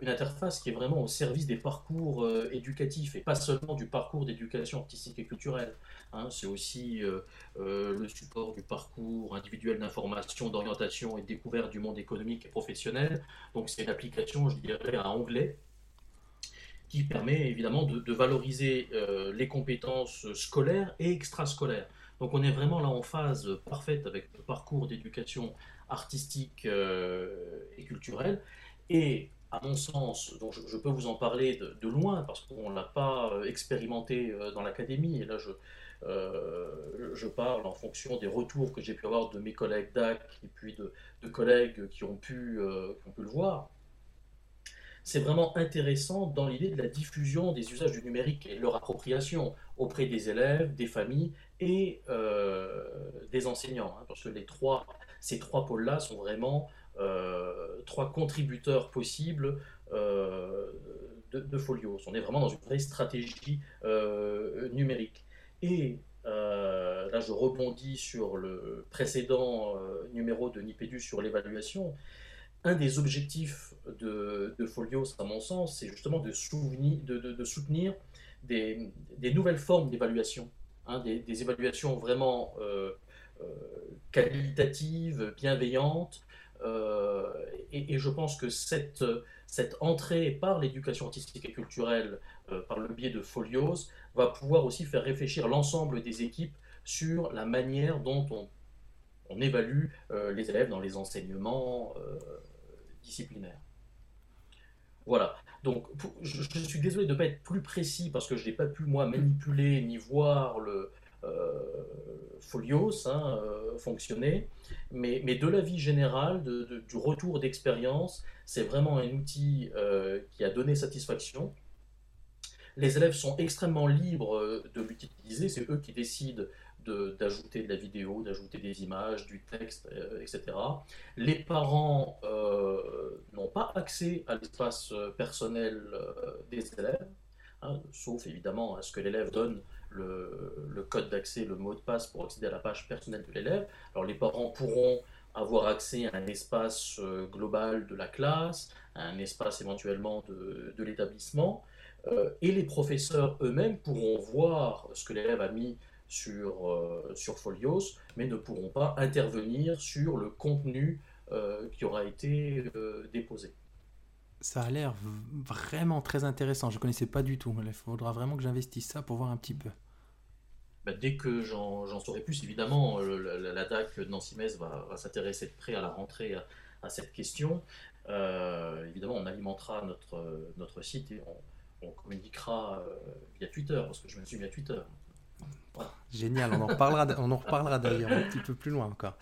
une interface qui est vraiment au service des parcours éducatifs et pas seulement du parcours d'éducation artistique et culturelle. Hein. c'est aussi le support du parcours individuel d'information, d'orientation et de découverte du monde économique et professionnel. Donc c'est une application, je dirais, à anglais qui permet évidemment de, valoriser euh, les compétences scolaires et extrascolaires. Donc on est vraiment là en phase parfaite avec le parcours d'éducation artistique euh, et culturelle. Et à mon sens, donc je, peux vous en parler de, loin parce qu'on ne l'a pas euh, expérimenté dans l'académie. Et là, je, je parle en fonction des retours que j'ai pu avoir de mes collègues DAC et puis de, de collègues qui ont, pu, qui ont pu le voir c'est vraiment intéressant dans l'idée de la diffusion des usages du numérique et leur appropriation auprès des élèves, des familles et euh, des enseignants. Hein, parce que ces trois pôles-là sont vraiment euh, trois contributeurs possibles euh, de, Folios. On est vraiment dans une vraie stratégie numérique. Et là, je rebondis sur le précédent numéro de Nipédu sur l'évaluation un des objectifs de, Folios, à mon sens, c'est justement de, soutenir des, nouvelles formes d'évaluation, hein, des, évaluations vraiment euh, euh, qualitatives, bienveillantes. Euh, et, je pense que cette, entrée par l'éducation artistique et culturelle, par le biais de Folios, va pouvoir aussi faire réfléchir l'ensemble des équipes sur la manière dont on, évalue les élèves dans les enseignements disciplinaire. Voilà. Donc, je, suis désolé de ne pas être plus précis parce que je n'ai pas pu, moi, manipuler ni voir le euh, Folios hein, euh, fonctionner. Mais, de l'avis général, de, du retour d'expérience, c'est vraiment un outil euh, qui a donné satisfaction. Les élèves sont extrêmement libres de l'utiliser, c'est eux qui décident d'ajouter de, la vidéo, d'ajouter des images, du texte, euh, etc. Les parents euh, n'ont pas accès à l'espace euh, personnel des élèves, hein, sauf évidemment à ce que l'élève donne le, code d'accès, le mot de passe pour accéder à la page personnelle de l'élève. Alors les parents pourront avoir accès à un espace global de la classe, un espace éventuellement de l'établissement, et les professeurs eux-mêmes pourront voir ce que l'élève a mis sur, euh, sur Folios, mais ne pourront pas intervenir sur le contenu euh, qui aura été euh, déposé. Ça a l'air vraiment très intéressant. Je ne connaissais pas du tout. Il faudra vraiment que j'investisse ça pour voir un petit peu. Bah, dès que j'en saurai plus, évidemment, la, DAC Nancy-Metz va, s'intéresser de près à la rentrée à, cette question. évidemment, on alimentera notre, notre site et on, on communiquera via Twitter, parce que je me suis à Twitter. Génial, on en reparlera, on en reparlera d'ailleurs un petit peu plus loin encore.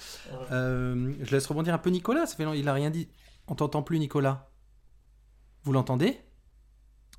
Euh, je laisse rebondir un peu Nicolas, ça fait il a rien dit. On t'entend plus Nicolas. Vous l'entendez?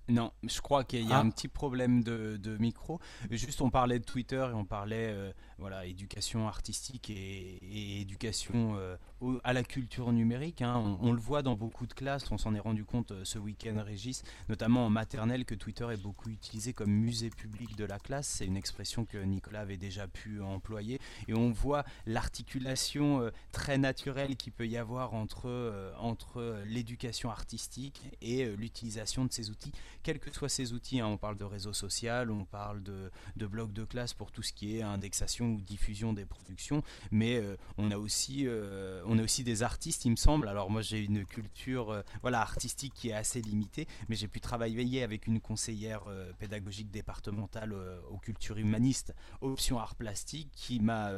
Non, je crois qu'il y a ah. un petit problème de, micro. Juste, on parlait de Twitter et on parlait euh, voilà, éducation artistique et, éducation euh, à la culture numérique. Hein. On, le voit dans beaucoup de classes, on s'en est rendu compte euh, ce week-end, Régis, notamment en maternelle, que Twitter est beaucoup utilisé comme musée public de la classe. C'est une expression que Nicolas avait déjà pu employer. Et on voit l'articulation très naturelle qu'il peut y avoir entre, entre l'éducation artistique et l'utilisation de ces outils quels que soient ces outils, hein, on parle de réseau social, on parle de, de blocs de classe pour tout ce qui est indexation ou diffusion des productions, mais euh, on, a aussi, euh, on a aussi des artistes, il me semble. Alors moi j'ai une culture euh, voilà, artistique qui est assez limitée, mais j'ai pu travailler avec une conseillère pédagogique départementale aux cultures humanistes, option art plastique, qui m'a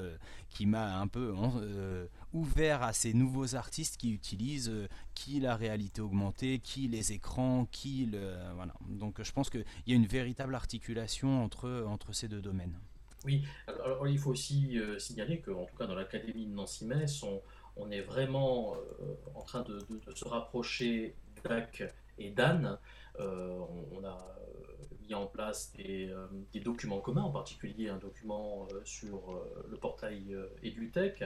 qui m'a un peu ouvert à ces nouveaux artistes qui utilisent euh, qui la réalité augmentée, qui les écrans, qui le voilà. Donc je pense qu'il y a une véritable articulation entre entre ces deux domaines. Oui, alors, il faut aussi euh, signaler qu'en tout cas dans l'académie de Nancy-Metz, est vraiment euh, en train de, se rapprocher d'AC et d'Anne. on, a mis en place des, documents communs, en particulier un document sur le portail EduTech,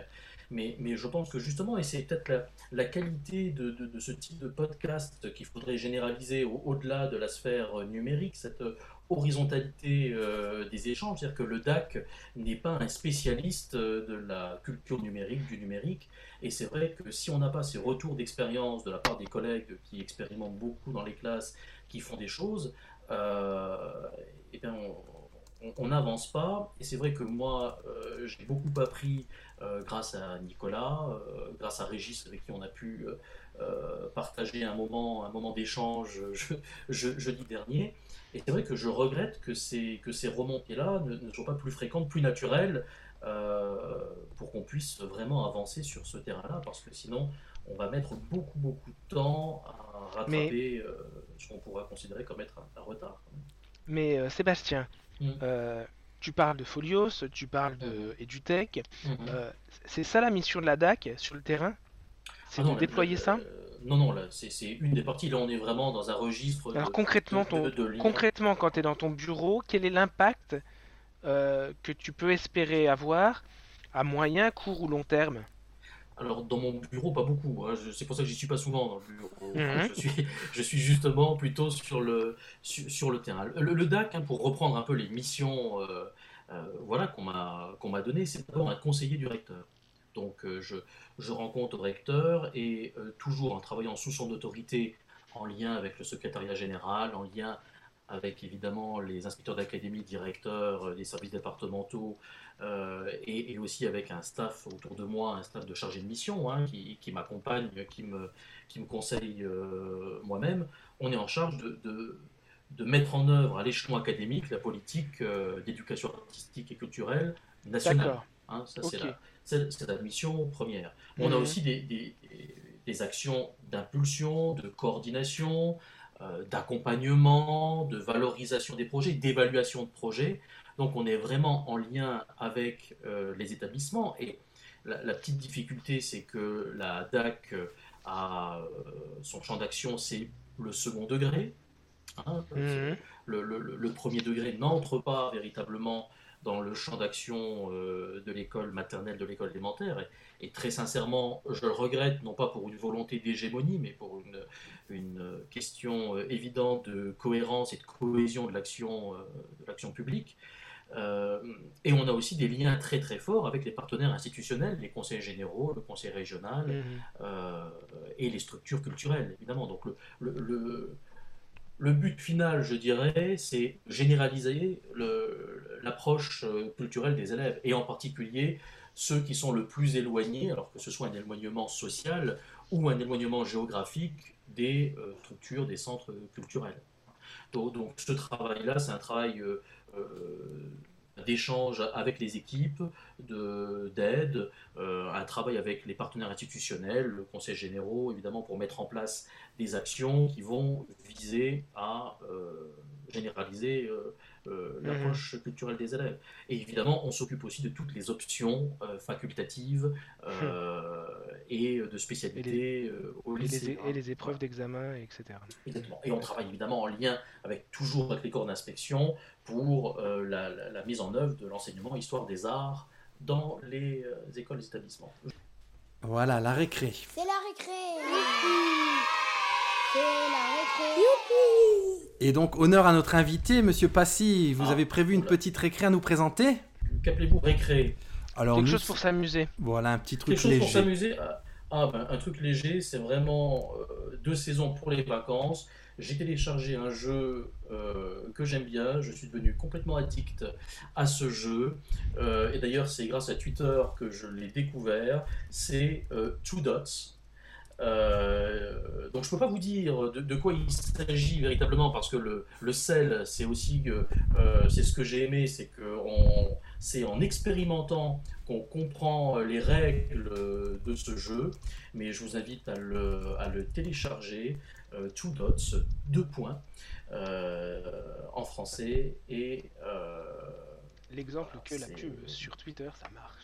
mais, je pense que justement, et c'est peut-être la, qualité de, ce type de podcast qu'il faudrait généraliser au-delà de la sphère numérique, cette horizontalité des échanges, c'est-à-dire que le DAC n'est pas un spécialiste de la culture numérique, du numérique, et c'est vrai que si on n'a pas ces retours d'expérience de la part des collègues qui expérimentent beaucoup dans les classes, qui font des choses, eh bien, on n'avance pas. Et c'est vrai que moi, euh, j'ai beaucoup appris euh, grâce à Nicolas, euh, grâce à Régis avec qui on a pu partager un moment, un moment d'échange jeudi dernier. Et c'est vrai que je regrette que ces, que ces remontées-là ne, ne, soient pas plus fréquentes, plus naturelles, pour qu'on puisse vraiment avancer sur ce terrain-là, parce que sinon, on va mettre beaucoup, beaucoup de temps à rattraper ce qu'on pourrait considérer comme être un, retard. Mais Sébastien, Mm. Euh, tu parles de Folios, tu parles de mm. EduTech. Mm-hmm. Euh, c'est ça la mission de la DAC sur le terrain? C'est ah de déployer ça Non, non, c'est une des parties. Là, on est vraiment dans un registre. Alors concrètement, concrètement, quand tu es dans ton bureau, quel est l'impact euh, que tu peux espérer avoir à moyen, court ou long terme? Alors dans mon bureau, pas beaucoup. Hein. C'est pour ça que j'y suis pas souvent dans le bureau. Mhm. je, suis, je suis justement plutôt sur le, sur, le terrain. Le, DAC, hein, pour reprendre un peu les missions euh, euh, voilà, qu'on m'a qu'on m'a donné, c'est d'abord un conseiller du recteur. Donc euh, je, je, rencontre le recteur et toujours en travaillant sous son autorité, en lien avec le secrétariat général, en lien avec évidemment les inspecteurs d'académie, directeurs des services départementaux, euh, et, aussi avec un staff autour de moi, un staff de chargé de mission hein, qui, qui m'accompagne, qui me, qui me conseille euh, moi-même, on est en charge de, de, de, mettre en œuvre à l'échelon académique la politique euh, d'éducation artistique et culturelle nationale. Hein, ça, c'est la, la, mission première. On a mhm. aussi des, des, des actions d'impulsion, de coordination, d'accompagnement, de valorisation des projets, d'évaluation de projets. Donc on est vraiment en lien avec euh, les établissements. Et la, petite difficulté, c'est que la DAC a euh, son champ d'action, c'est le second degré. Hein. Mhm. le, premier degré n'entre pas véritablement dans le champ d'action euh, de l'école maternelle, de l'école élémentaire. Et, très sincèrement, je le regrette, non pas pour une volonté d'hégémonie, mais pour une, une question évidente de cohérence et de cohésion de l'action l'action publique. Euh, et on a aussi des liens très très forts avec les partenaires institutionnels, les conseils généraux, le conseil régional euh, et les structures culturelles, évidemment. Donc le, le, le, but final, je dirais, c'est généraliser l'approche euh, culturelle des élèves, et en particulier ceux qui sont le plus éloignés, alors que ce soit un éloignement social ou un éloignement géographique des structures, des centres culturels. Donc, donc ce travail-là, c'est un travail euh, d'échanges avec les équipes, d'aide, euh, un travail avec les partenaires institutionnels, le Conseil généraux, évidemment, pour mettre en place des actions qui vont viser à euh, généraliser euh, mhm. l'approche culturelle des élèves. Et évidemment, on s'occupe aussi de toutes les options euh, facultatives euh, et de spécialités au lycée. Et les, épreuves d'examen, etc. Exactement. Et on travaille évidemment en lien avec toujours avec les corps d'inspection pour la, mise en œuvre de l'enseignement histoire des arts dans les écoles et établissements. Voilà, la récré. C'est la récré. C'est la récré. Youpi et donc, honneur à notre invité, Monsieur Passy, vous ah, avez prévu une petite récré à nous présenter Qu'appelez-vous récré? Alors, Quelque chose pour s'amuser. Voilà, un petit truc léger. Quelque chose pour s'amuser ah, ah ben, un truc léger, c'est vraiment euh, deux saisons pour les vacances. J'ai téléchargé un jeu euh, que j'aime bien, je suis devenu complètement addict à ce jeu. Euh, et d'ailleurs, c'est grâce à Twitter que je l'ai découvert. C'est Two Dots. Euh, donc je peux pas vous dire de, quoi il s'agit véritablement parce que le, le sel c'est aussi euh, c'est ce que j'ai aimé c'est que c'est en expérimentant qu'on comprend les règles de ce jeu. Mais je vous invite à le, à le télécharger euh, Two Dots deux points en français et l'exemple que la pub sur Twitter ça marche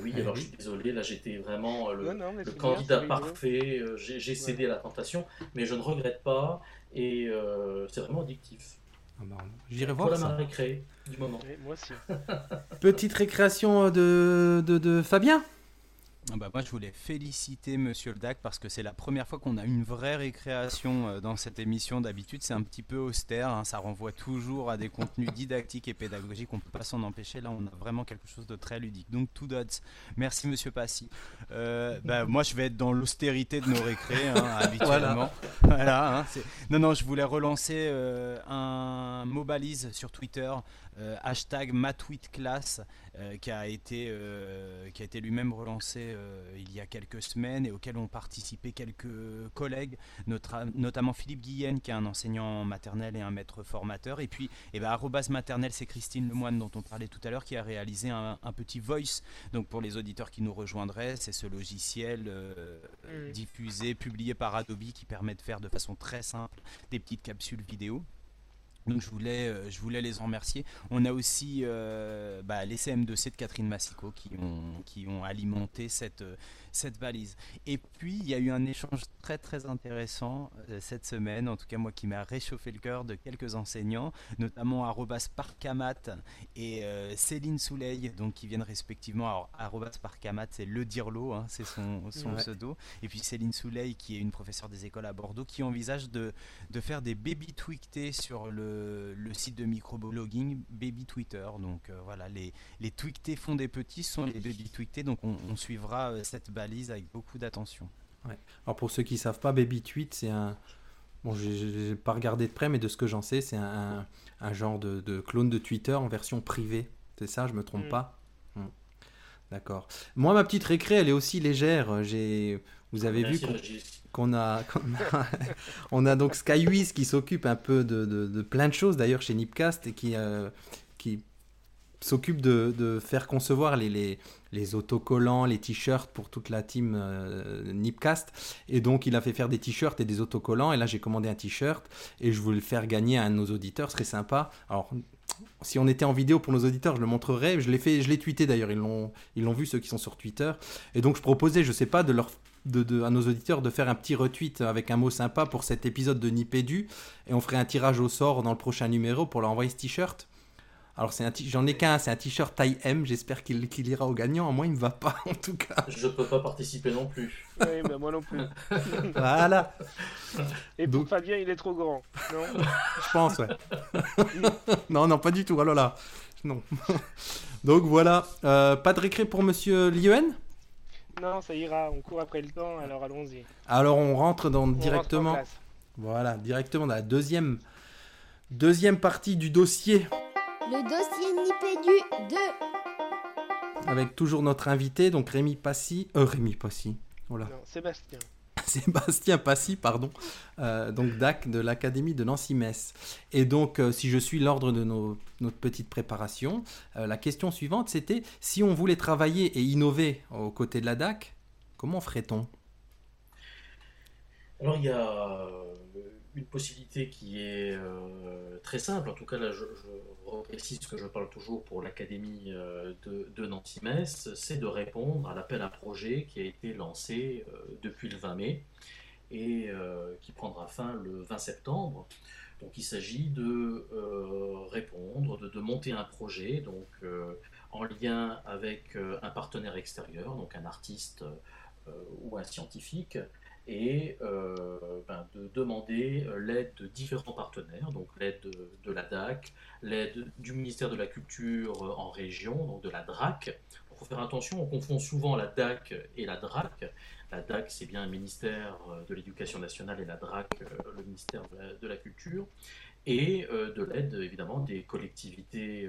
oui, eh alors je suis désolé, là j'étais vraiment euh, le, candidat parfait, euh, j'ai cédé à la tentation, mais je ne regrette pas et euh, c'est vraiment addictif. Ah bah, J'irai voir voilà ça. ma récré du moment. moi aussi. Petite récréation de, de, de Fabien? Ah bah moi, je voulais féliciter Monsieur le DAC parce que c'est la première fois qu'on a une vraie récréation euh, dans cette émission. D'habitude, c'est un petit peu austère. hein. Ça renvoie toujours à des contenus didactiques et pédagogiques. On peut pas s'en empêcher. Là, on a vraiment quelque chose de très ludique. Donc, tout dots. Merci Monsieur Passy. Euh, bah, moi, je vais être dans l'austérité de nos récrés hein, habituellement. Voilà. hein, non, non, je voulais relancer euh, un mot balise sur Twitter. Euh, hashtag MaTweetClass euh, qui a été, euh, qui a été lui-même relancé il y a quelques semaines et auquel ont participé quelques collègues, notre- notamment Philippe Guillen qui est un enseignant maternel et un maître formateur. Et puis, eh ben, maternelle, c'est Christine Lemoine dont on parlait tout à l'heure qui a réalisé un, un petit voice. Donc pour les auditeurs qui nous rejoindraient, c'est ce logiciel euh, Mm. diffusé, publié par Adobe qui permet de faire de façon très simple des petites capsules vidéo. Donc je voulais, euh, je voulais les en remercier. On a aussi euh, bah, les CM2C de Catherine Massico qui ont, qui ont alimenté cette, euh, cette valise. Et puis il y a eu un échange très très intéressant euh, cette semaine, en tout cas moi qui m'a réchauffé le cœur de quelques enseignants, notamment arrobas Parcamat et euh, Céline Souleil, donc qui viennent respectivement, alors arrobas Parcamat c'est le Dirlo, hein, c'est son, son Ouais. pseudo, et puis Céline Souleil qui est une professeure des écoles à Bordeaux qui envisage de de faire des baby tweetés sur le, le site de microblogging Baby Twitter. Donc euh, voilà, les, les tweetés font des petits sont les baby tweetés. Donc on, on suivra euh, cette balise avec beaucoup d'attention. Alors pour ceux qui savent pas, Baby Tweet, c'est un... Bon, j'ai- j'ai j'ai pas regardé de près, mais de ce que j'en sais, c'est un, un- genre de, de clone de Twitter en version privée. C'est ça, je me trompe Mm. pas? Hmm. D'accord. Moi, ma petite récré, elle est aussi légère. J'ai... Vous avez vu Merci, qu'on Régis. qu'on a, on a donc Skywiz qui s'occupe un peu de, de- de plein de choses d'ailleurs chez Nipcast et qui, euh, qui s'occupe de, de faire concevoir les, les, les autocollants, les t-shirts pour toute la team euh, Nipcast. Et donc il a fait faire des t-shirts et des autocollants. Et là j'ai commandé un t-shirt et je voulais le faire gagner à un de nos auditeurs. Ce serait sympa. Alors si on était en vidéo pour nos auditeurs, je le montrerais. Je l'ai fait, je l'ai tweeté d'ailleurs. Ils l'ont, ils l'ont vu ceux qui sont sur Twitter. Et donc je proposais, je sais pas, de leur de, de- à nos auditeurs de faire un petit retweet avec un mot sympa pour cet épisode de Nipédu et on ferait un tirage au sort dans le prochain numéro pour leur envoyer ce t-shirt. Alors c'est un t- j'en ai qu'un, c'est un t-shirt taille M, j'espère qu'il ira au gagnant, moi il me va pas en tout cas. Je peux pas participer non plus. Oui, bah, moi non plus. Voilà, Et pour Donc- Fabien, il est trop grand. Non? Je pense ouais. non non pas du tout, alors là, non. Donc voilà, Euh, pas de récré pour monsieur Lien Non, ça ira, on court après le temps, alors allons-y. Alors on rentre dans On directement, voilà, directement dans la deuxième deuxième partie du dossier Le dossier Nipédu 2. avec toujours notre invité, donc Rémi Passy, euh, Rémi Passy, voilà. Non, Sébastien. Sébastien Passy, pardon, euh, donc DAC de l'Académie de Nancy-Metz. Et donc, euh, si je suis l'ordre de notre petite préparation, euh, la question suivante, c'était si on voulait travailler et innover aux côtés de la DAC, comment ferait-on? Alors il y a une possibilité qui est euh, très simple, en tout cas là je, je reprécise que je parle toujours pour l'Académie euh, de, Nancy-Metz, c'est de répondre à l'appel à projet qui a été lancé euh, depuis le 20 mai et qui prendra fin le 20 septembre. Donc il s'agit de répondre, de, de monter un projet donc, en lien avec un partenaire extérieur, donc un artiste ou un scientifique, et euh, ben, de demander euh, l'aide de différents partenaires, donc l'aide de, la DAC, l'aide du ministère de la Culture euh, en région, donc de la DRAC. Il faut faire attention, on confond souvent la DAC et la DRAC. La DAC, c'est bien le ministère de l'Éducation nationale et la DRAC, le ministère de la, Culture. Et de l'aide, évidemment, des collectivités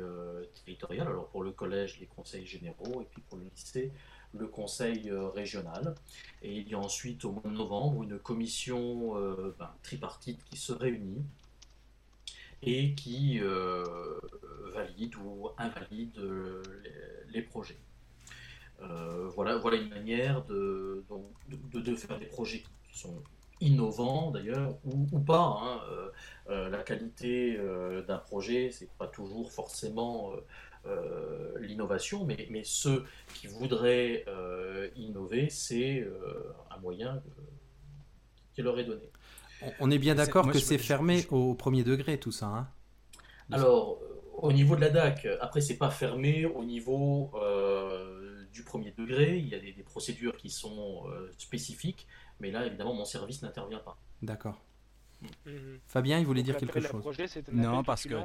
territoriales. Alors pour le collège, les conseils généraux, et puis pour le lycée, le conseil euh, régional. Et il y a ensuite, au mois de novembre, une commission euh, ben, tripartite qui se réunit et qui euh, valide ou invalide les, projets. Voilà, voilà une manière de, de, faire des projets qui sont innovants d'ailleurs ou, pas. hein. La qualité d'un projet, c'est pas toujours forcément l'innovation, mais, mais ceux qui voudraient euh, innover, c'est euh, un moyen euh, qui leur est donné. On- On est bien d'accord que c'est fermé je- au premier degré tout ça. hein Alors, euh, au niveau de la DAC, après, c'est pas fermé au niveau euh, du premier degré, il y a des, procédures qui sont spécifiques, mais là, évidemment, mon service n'intervient pas. D'accord. Mhm. Fabien, il voulait dire quelque chose. non, parce que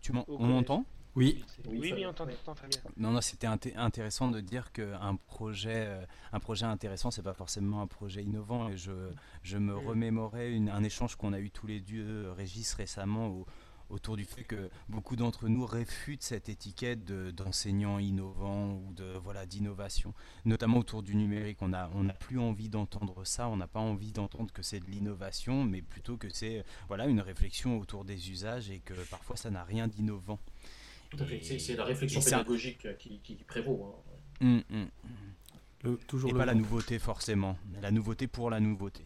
tu on m'entend? Oui. Oui, oui, on t'entend, Fabien. Non, non, c'était intéressant de dire qu'un projet, euh, un projet intéressant, c'est pas forcément un projet innovant. Et je, je me remémorais un échange qu'on a eu tous les deux, Régis, récemment, autour du fait que beaucoup d'entre nous réfutent cette étiquette d'enseignant innovant ou de voilà d'innovation, notamment autour du numérique. On n'a on a plus envie d'entendre ça, on n'a pas envie d'entendre que c'est de l'innovation, mais plutôt que c'est voilà une réflexion autour des usages et que parfois ça n'a rien d'innovant. C'est la réflexion pédagogique qui, qui, prévaut. Hein. Hum, hum, hum. toujours et pas la nouveauté forcément, la nouveauté pour la nouveauté.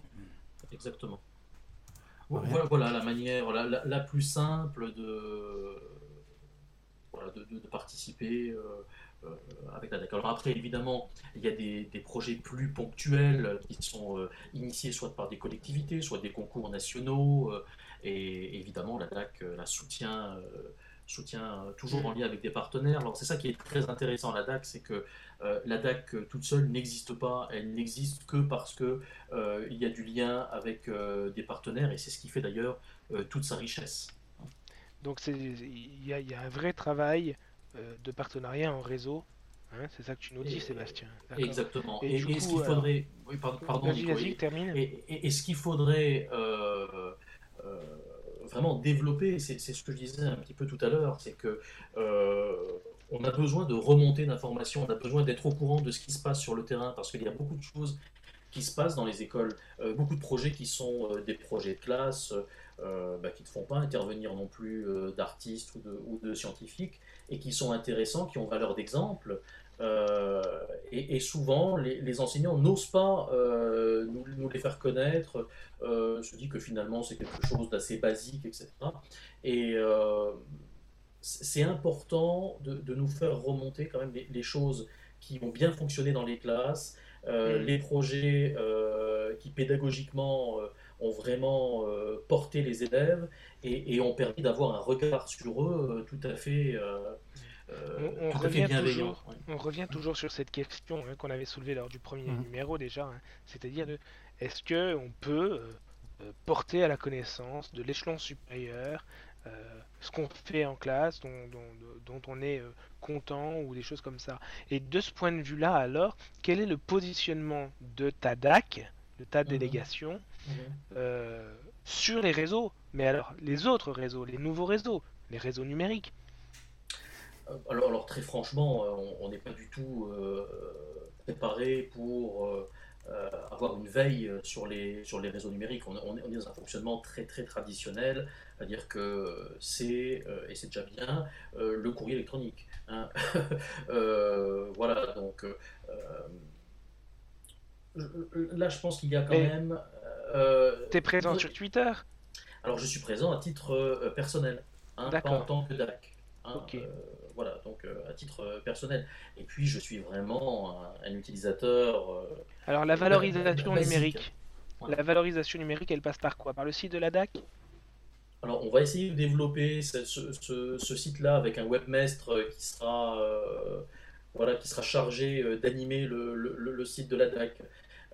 Exactement. Voilà, voilà, la manière la, la, plus simple de, voilà, de, de, participer euh, euh, avec la DAC. Alors après, évidemment, il y a des, des projets plus ponctuels qui sont euh, initiés soit par des collectivités, soit des concours nationaux, et évidemment, la DAC la soutient soutien euh, toujours en mm. lien avec des partenaires. Alors c'est ça qui est très intéressant à la DAC, c'est que euh, la DAC euh, toute seule n'existe pas, elle n'existe que parce que il y a du lien avec des partenaires et c'est ce qui fait d'ailleurs toute sa richesse. Donc il y, a un vrai travail de partenariat en réseau. Hein, c'est ça que tu nous dis, Sébastien. Exactement. Et, ce qu'il faudrait, oui, pardon, et, ce qu'il faudrait vraiment développer, c'est ce que je disais un petit peu tout à l'heure, c'est que euh, on a besoin de remonter d'informations, on a besoin d'être au courant de ce qui se passe sur le terrain, parce qu'il y a beaucoup de choses qui se passent dans les écoles, euh, beaucoup de projets qui sont euh, des projets de classe, bah, qui ne font pas intervenir non plus d'artistes ou de, ou de, scientifiques, et qui sont intéressants, qui ont valeur d'exemple, euh, et, souvent, les, enseignants n'osent pas euh, nous, les faire connaître, euh, se dit que finalement c'est quelque chose d'assez basique, etc. Et c'est important de, nous faire remonter quand même les, choses qui ont bien fonctionné dans les classes, mm. les projets qui pédagogiquement ont vraiment porté les élèves et, et ont permis d'avoir un regard sur eux tout à fait euh, on, revient toujours, on, revient toujours, sur cette question hein, qu'on avait soulevée lors du premier mhm. numéro déjà, hein. c'est-à-dire de est-ce que on peut euh, euh, porter à la connaissance de l'échelon supérieur ce qu'on fait en classe, dont, on est content ou des choses comme ça? Et de ce point de vue-là, alors, quel est le positionnement de ta DAC, de ta mhm. délégation, mhm. sur les réseaux Mais alors, les autres réseaux, les nouveaux réseaux, les réseaux numériques? Alors, alors, très franchement, euh, on n'est pas du tout euh, préparé pour avoir une veille sur les, sur les réseaux numériques. On, est dans un fonctionnement très très traditionnel, c'est-à-dire que c'est, et c'est déjà bien, le courrier électronique. Hein. voilà, donc là je pense qu'il y a quand même... tu es présent sur Twitter? Alors je suis présent à titre personnel, hein, pas en tant que DAC. Hein, voilà, donc euh, à titre euh, personnel. Et puis je suis vraiment un, utilisateur. Euh, Alors la valorisation numérique. La valorisation numérique, elle passe par quoi? Par le site de la DAC alors, on va essayer de développer ce, site-là avec un webmestre qui sera, voilà, qui sera chargé d'animer le, site de la DAC.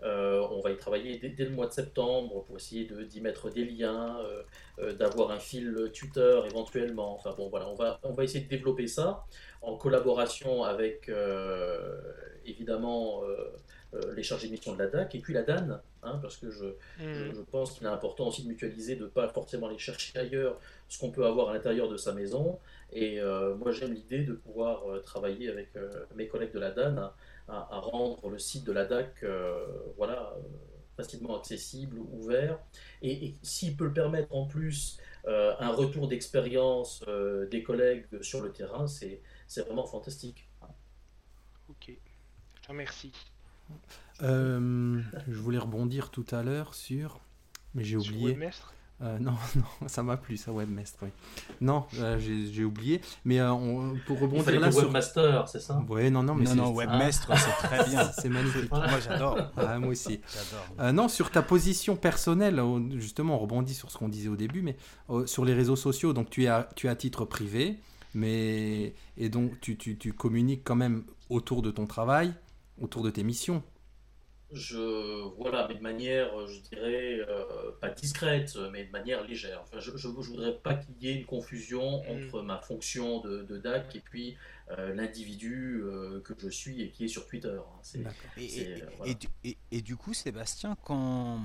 Euh, on va y travailler dès, le mois de septembre pour essayer d'y mettre des liens, euh, euh, d'avoir un fil tuteur éventuellement. Enfin bon, voilà, on va, on va essayer de développer ça en collaboration avec évidemment les chargés de mission de la DAC et puis la DAN, hein, parce que je, mmh. je, pense qu'il est important aussi de mutualiser, de ne pas forcément aller chercher ailleurs ce qu'on peut avoir à l'intérieur de sa maison. Et moi j'aime l'idée de pouvoir travailler avec mes collègues de la DAN à, rendre le site de la DAC euh, voilà, facilement accessible, ouvert. Et, s'il peut le permettre en plus euh, un retour d'expérience euh, des collègues sur le terrain, c'est vraiment fantastique. Ok, je te remercie. je voulais rebondir tout à l'heure sur, mais j'ai oublié. Euh, non, non, ça m'a plu, ça, Webmaster, oui. Non, euh, j'ai oublié. Mais euh, pour rebondir là sur... Webmaster, c'est ça? Oui, non, non, mais non, non, Webmaster, c'est très bien. C'est magnifique. Moi, j'adore. Ah, moi aussi. J'adore. non, sur ta position personnelle, justement, on rebondit sur ce qu'on disait au début, mais sur les réseaux sociaux, donc tu es à, tu es à titre privé, mais et donc tu, tu, tu communiques quand même autour de ton travail, autour de tes missions. Je, voilà, mais de manière, je dirais, euh, pas discrète, mais de manière légère. Enfin, je ne voudrais pas qu'il y ait une confusion Mm. entre ma fonction de, de DAC et puis euh, l'individu euh, que je suis et qui est sur Twitter. hein. Et, C'est, et- et voilà. du, et- et du coup, Sébastien, quand,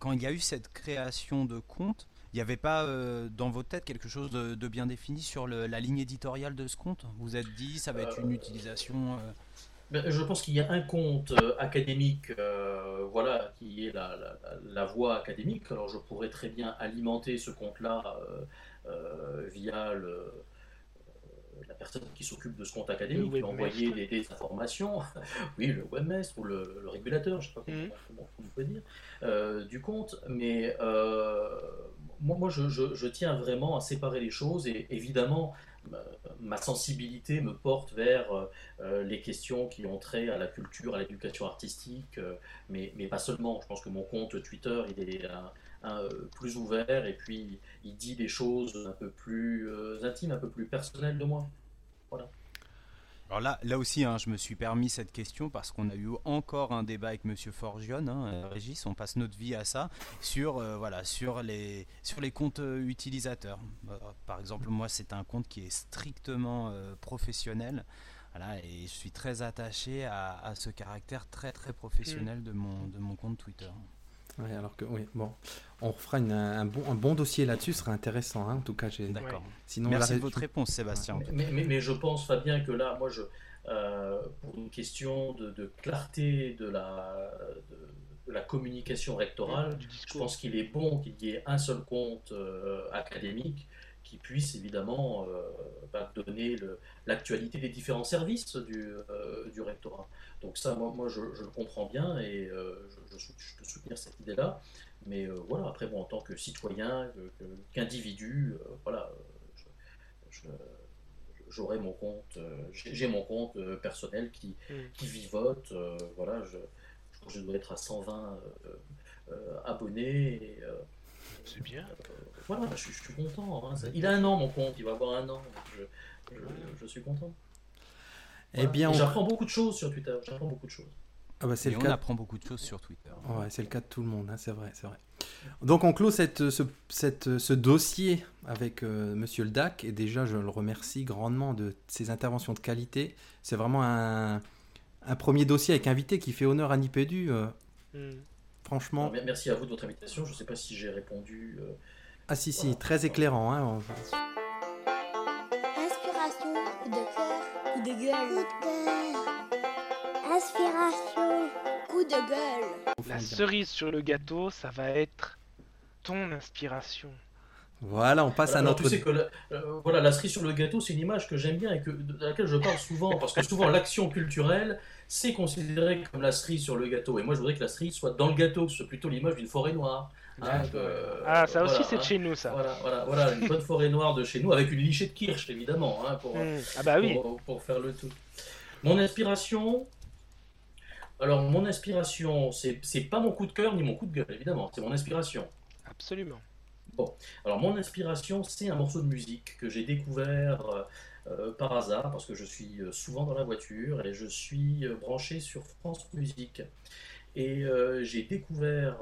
quand il y a eu cette création de compte, il n'y avait pas euh, dans votre tête quelque chose de, de bien défini sur le- la ligne éditoriale de ce compte? Vous êtes dit, ça va être une utilisation. euh, je pense qu'il y a un compte euh, académique, euh, voilà, qui est la, la, la- voie académique. Alors je pourrais très bien alimenter ce compte-là euh, euh, via le, la personne qui s'occupe de ce compte académique, Le lui envoyer des, des informations, oui, le webmaster ou le, le régulateur, je ne sais pas comment, Mhm. comment on peut dire, du compte. Mais moi, moi je, je- je tiens vraiment à séparer les choses et évidemment, ma- sensibilité me porte vers euh, euh, les questions qui ont trait à la culture, à l'éducation artistique, euh, mais, pas seulement. Je pense que mon compte Twitter, il est plus ouvert et puis il dit des choses un peu plus intimes, un peu plus personnelles de moi. Alors là, là aussi, hein, je me suis permis cette question parce qu'on a eu encore un débat avec Monsieur Forgione, hein, euh, Régis, on passe notre vie à ça, sur, euh, voilà, sur, les, sur les comptes euh, utilisateurs. Par exemple, moi, c'est un compte qui est strictement euh, professionnel. Voilà, et je suis très attaché à, à ce caractère très très professionnel de, mon, de mon compte Twitter. Ouais, alors que, oui, bon, on fera une- un, bon, un bon dossier là-dessus, ce serait intéressant. hein. En tout cas, j'ai. D'accord. Sinon, Merci de votre réponse, Sébastien. Mais, mais- mais je pense, Fabien, que là, moi, je, euh, pour une question de, de clarté de la, de, de la communication rectorale, je pense qu'il est bon qu'il y ait un seul compte euh, académique qui puisse évidemment euh, bah, donner le- l'actualité des différents services du, euh, du rectorat. Donc ça, moi, moi, je, je le comprends bien et euh, je, je je peux soutenir cette idée-là. Mais euh, voilà, après, bon, en tant que citoyen, qu'individu, euh, voilà, j'aurai mon compte, j'ai mon compte personnel qui, Mm. qui vivote. voilà, je, je crois que je dois être à 120 euh, euh, abonnés. C'est bien. voilà, je, suis- content. hein. Ça- Il a un an, mon compte, il va avoir un an. je suis content. Eh bien, on- J'apprends beaucoup de choses sur Twitter. J'apprends beaucoup de choses. Ah bah, c'est le on cas. apprend beaucoup de choses sur Twitter. Ouais, c'est le cas de tout le monde, hein, c'est vrai, c'est vrai. Donc on clôt cette, ce, cette- ce dossier avec euh, Monsieur le DAC et déjà je le remercie grandement de ses interventions de qualité. C'est vraiment un, un premier dossier avec invité qui fait honneur à Nipédu. euh, Mm. franchement, Alors, merci à vous de votre invitation. Je ne sais pas si j'ai répondu. euh, ah si si, très éclairant. hein. Inspiration, coup de cœur, coup de gueule. Coup de cœur. Inspiration, coup de gueule. La cerise sur le gâteau, ça va être ton inspiration. Voilà, on passe à Alors, notre. tu sais que la, euh, voilà, la cerise sur le gâteau, c'est une image que j'aime bien et que, de laquelle je parle souvent, parce que souvent l'action culturelle, c'est considéré comme la cerise sur le gâteau. Et moi, je voudrais que la cerise soit dans le gâteau, que ce soit plutôt l'image d'une forêt noire. Hein, que- ah, ça aussi, c'est de hein. chez nous, ça. Voilà, voilà, voilà, une bonne forêt noire de chez nous, avec une lichée de kirsch, évidemment, hein, pour, Mm. Ah bah oui. pour, pour faire le tout. Mon inspiration, alors mon inspiration, c'est c'est pas mon coup de cœur ni mon coup de gueule, évidemment, c'est mon inspiration. Absolument. Alors mon inspiration, c'est un morceau de musique que j'ai découvert euh, euh, par hasard parce que je suis euh, souvent dans la voiture et je suis branché sur France Musique. Et j'ai découvert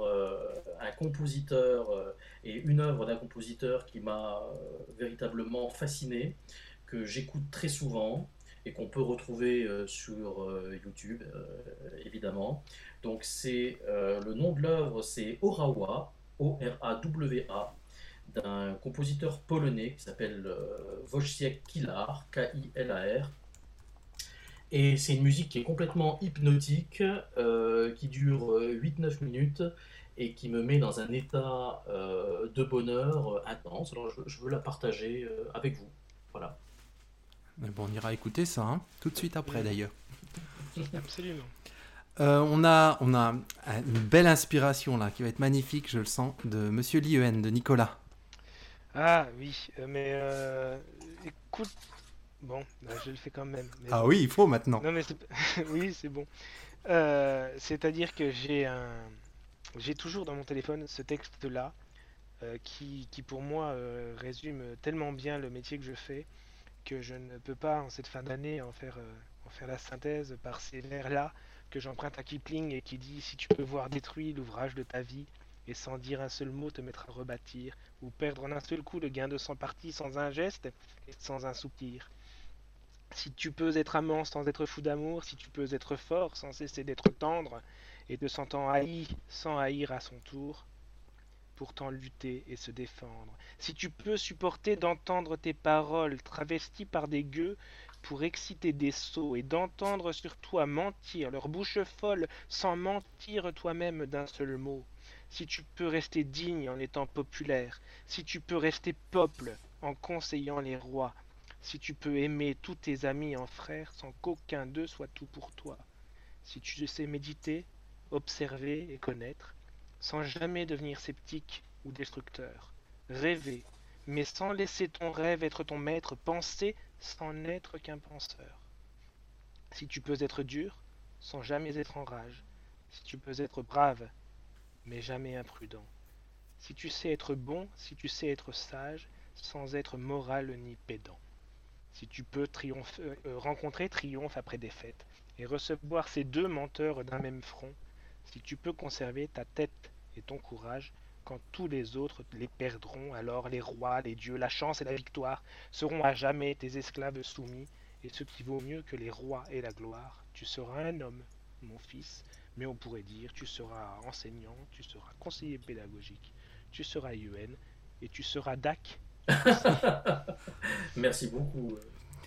un compositeur et une œuvre d'un compositeur qui m'a véritablement fasciné, que j'écoute très souvent et qu'on peut retrouver sur YouTube, évidemment. Donc c'est le nom de l'œuvre, c'est Orawa, O-R-A-W-A, d'un compositeur polonais qui s'appelle euh, Wojciech Kilar, K-I-L-A-R. Et c'est une musique qui est complètement hypnotique, euh, qui dure euh, 8-9 minutes et qui me met dans un état euh, de bonheur euh, intense. Alors je, je veux la partager euh, avec vous. Voilà. Mais bon, on ira écouter ça hein, tout de suite après d'ailleurs. Absolument. Euh, on, a, on a une belle inspiration là qui va être magnifique, je le sens, de Monsieur Lien, de Nicolas. Ah oui, euh, mais euh, écoute, bon, bah, je le fais quand même. mais Ah bon. oui, il faut maintenant. Non mais c'est... oui, c'est bon. Euh, c'est-à-dire que j'ai un, j'ai toujours dans mon téléphone ce texte-là euh, qui, qui pour moi résume tellement bien le métier que je fais que je ne peux pas en cette fin d'année en faire, en faire la synthèse par ces vers-là que j'emprunte à Kipling et qui dit Si tu peux voir détruit l'ouvrage de ta vie, et sans dire un seul mot te mettre à rebâtir, ou perdre en un seul coup le gain de cent parties sans un geste et sans un soupir. Si tu peux être amant sans être fou d'amour, si tu peux être fort sans cesser d'être tendre, et te sentant haï sans haïr à son tour, pourtant lutter et se défendre. Si tu peux supporter d'entendre tes paroles travesties par des gueux pour exciter des sots et d'entendre sur toi mentir leur bouche folle sans mentir toi-même d'un seul mot. Si tu peux rester digne en étant populaire, si tu peux rester peuple en conseillant les rois, si tu peux aimer tous tes amis en frères sans qu'aucun d'eux soit tout pour toi, si tu sais méditer, observer et connaître, sans jamais devenir sceptique ou destructeur. Rêver, mais sans laisser ton rêve être ton maître, penser sans n'être qu'un penseur. Si tu peux être dur, sans jamais être en rage, si tu peux être brave, mais jamais imprudent. Si tu sais être bon, si tu sais être sage, sans être moral ni pédant. Si tu peux triomphe, euh, rencontrer triomphe après défaite, et recevoir ces deux menteurs d'un même front, si tu peux conserver ta tête et ton courage, quand tous les autres les perdront, alors les rois, les dieux, la chance et la victoire seront à jamais tes esclaves soumis, et ce qui vaut mieux que les rois et la gloire, tu seras un homme, mon fils, mais on pourrait dire tu seras enseignant, tu seras conseiller pédagogique, tu seras UN et tu seras DAC. Merci beaucoup.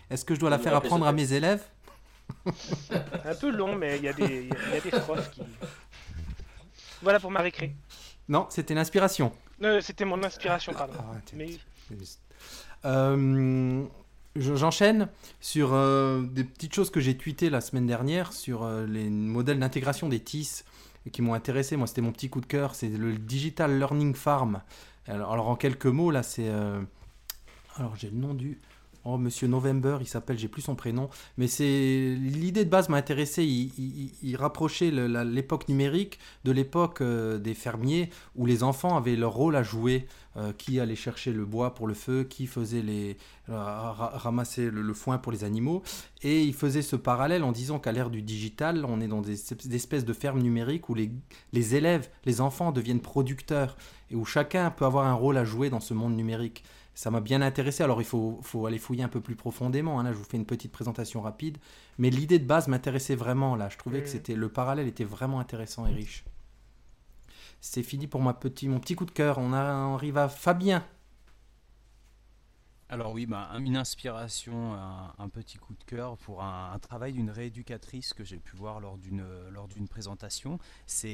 Est-ce que je dois la faire apprendre à mes élèves? Un peu long, mais il y, a des, y a des profs qui. Voilà pour ma récré. Non, c'était l'inspiration. Euh, c'était mon inspiration, pardon. Ah, Mais Euh, J'enchaîne sur euh, des petites choses que j'ai tweetées la semaine dernière sur euh, les modèles d'intégration des TIS qui m'ont intéressé. Moi, c'était mon petit coup de cœur. C'est le Digital Learning Farm. Alors, alors, en quelques mots, là, c'est. euh, alors, j'ai le nom du. Oh, Monsieur November, il s'appelle, j'ai plus son prénom. Mais c'est l'idée de base m'a intéressé. Il, rapprochait l'époque numérique de l'époque euh, des fermiers où les enfants avaient leur rôle à jouer. Euh, qui allait chercher le bois pour le feu, qui faisait les euh, ra- ramasser le, foin pour les animaux. Et il faisait ce parallèle en disant qu'à l'ère du digital, on est dans des, espèces de fermes numériques où les élèves, les enfants deviennent producteurs et où chacun peut avoir un rôle à jouer dans ce monde numérique. Ça m'a bien intéressé. Alors il faut, faut aller fouiller un peu plus profondément. hein. Là, je vous fais une petite présentation rapide. Mais l'idée de base m'intéressait vraiment. Là, je trouvais que Mhm. c'était le parallèle était vraiment intéressant et riche. C'est fini pour ma petit, mon petit coup de cœur. On, a- on arrive à Fabien. Alors oui, bah, une inspiration, un, un petit coup de cœur pour un, un travail d'une rééducatrice que j'ai pu voir lors d'une lors d'une présentation. C'est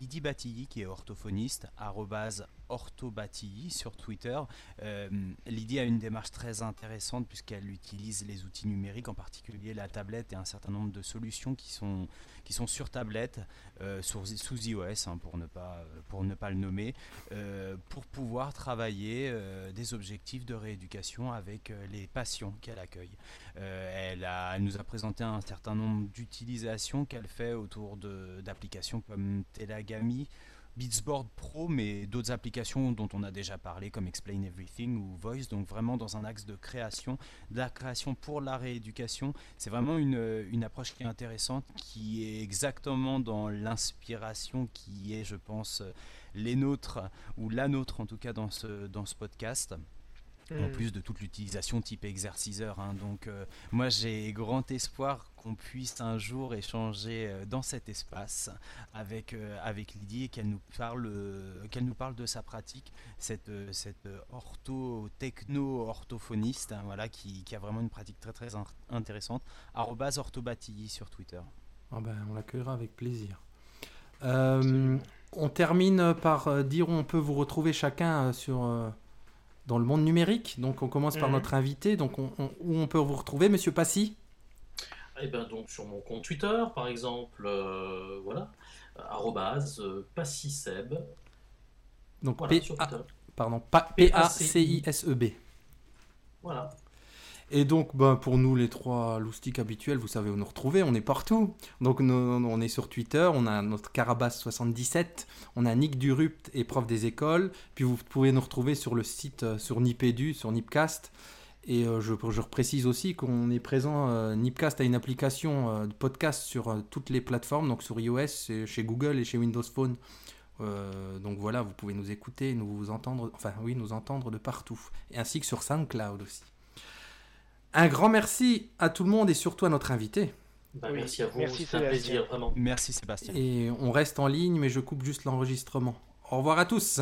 Lydie Batilly qui est orthophoniste, arrobase orthobatilly sur Twitter. Euh, Lydie a une démarche très intéressante puisqu'elle utilise les outils numériques, en particulier la tablette et un certain nombre de solutions qui sont, qui sont sur tablette, euh, sous iOS hein, pour, ne pas, pour ne pas le nommer, euh, pour pouvoir travailler des objectifs de rééducation avec les patients qu'elle accueille. Elle, a- elle nous a présenté un certain nombre d'utilisations qu'elle fait autour d'applications comme Telagami, Beatsboard Pro, mais d'autres applications dont on a déjà parlé comme Explain Everything ou Voice, donc vraiment dans un axe de création, de la création pour la rééducation. C'est vraiment une, une approche qui est intéressante, qui est exactement dans l'inspiration qui est, je pense, les nôtres, ou la nôtre en tout cas dans ce podcast en Hmm. plus de toute l'utilisation type exerciceur. hein. Donc euh, moi j'ai grand espoir qu'on puisse un jour échanger euh, dans cet espace avec, euh, avec Lydie et qu'elle nous, parle, euh, qu'elle nous parle de sa pratique, cette, euh, cette euh, ortho, techno-orthophoniste hein, voilà, qui, qui a vraiment une pratique très très in- intéressante. Orthobatilly sur Twitter. Ah ben, on l'accueillera avec plaisir. Euh, on termine par dire où on peut vous retrouver chacun sur, euh, dans le monde numérique. Donc on commence par Mhm. notre invité. Donc on- on- où on peut vous retrouver, Monsieur Passy? Et ben donc sur mon compte Twitter, par exemple, euh, voilà, arrobase euh, passiseb, Donc voilà, P- sur A- Twitter. pardon, Pa- P-A-C-I-S-E-B. Voilà. Et donc, ben, pour nous, les trois loustiques habituels, vous savez où nous retrouver, on est partout. Donc, on est sur Twitter, on a notre Carabas77, on a Nick Durupt prof des écoles. Puis, vous pouvez nous retrouver sur le site, euh, sur Nipédu, sur Nipcast. Et je, je précise aussi qu'on est présent, Nipcast a une application de podcast sur toutes les plateformes, donc sur iOS, chez Google et chez Windows Phone. donc voilà, vous pouvez nous écouter, nous entendre, enfin oui, nous entendre de partout, et ainsi que sur SoundCloud aussi. Un grand merci à tout le monde et surtout à notre invité. Bah, merci à vous, c'est un plaisir, vraiment. Merci Sébastien. Et on reste en ligne, mais je coupe juste l'enregistrement. Au revoir à tous.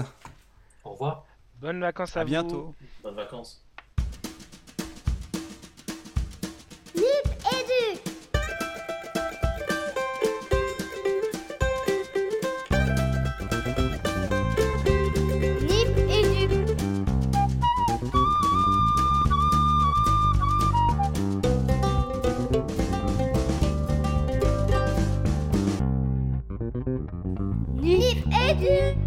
Au revoir. Bonnes vacances à, à bientôt. Bonnes vacances. Nip et Yeah.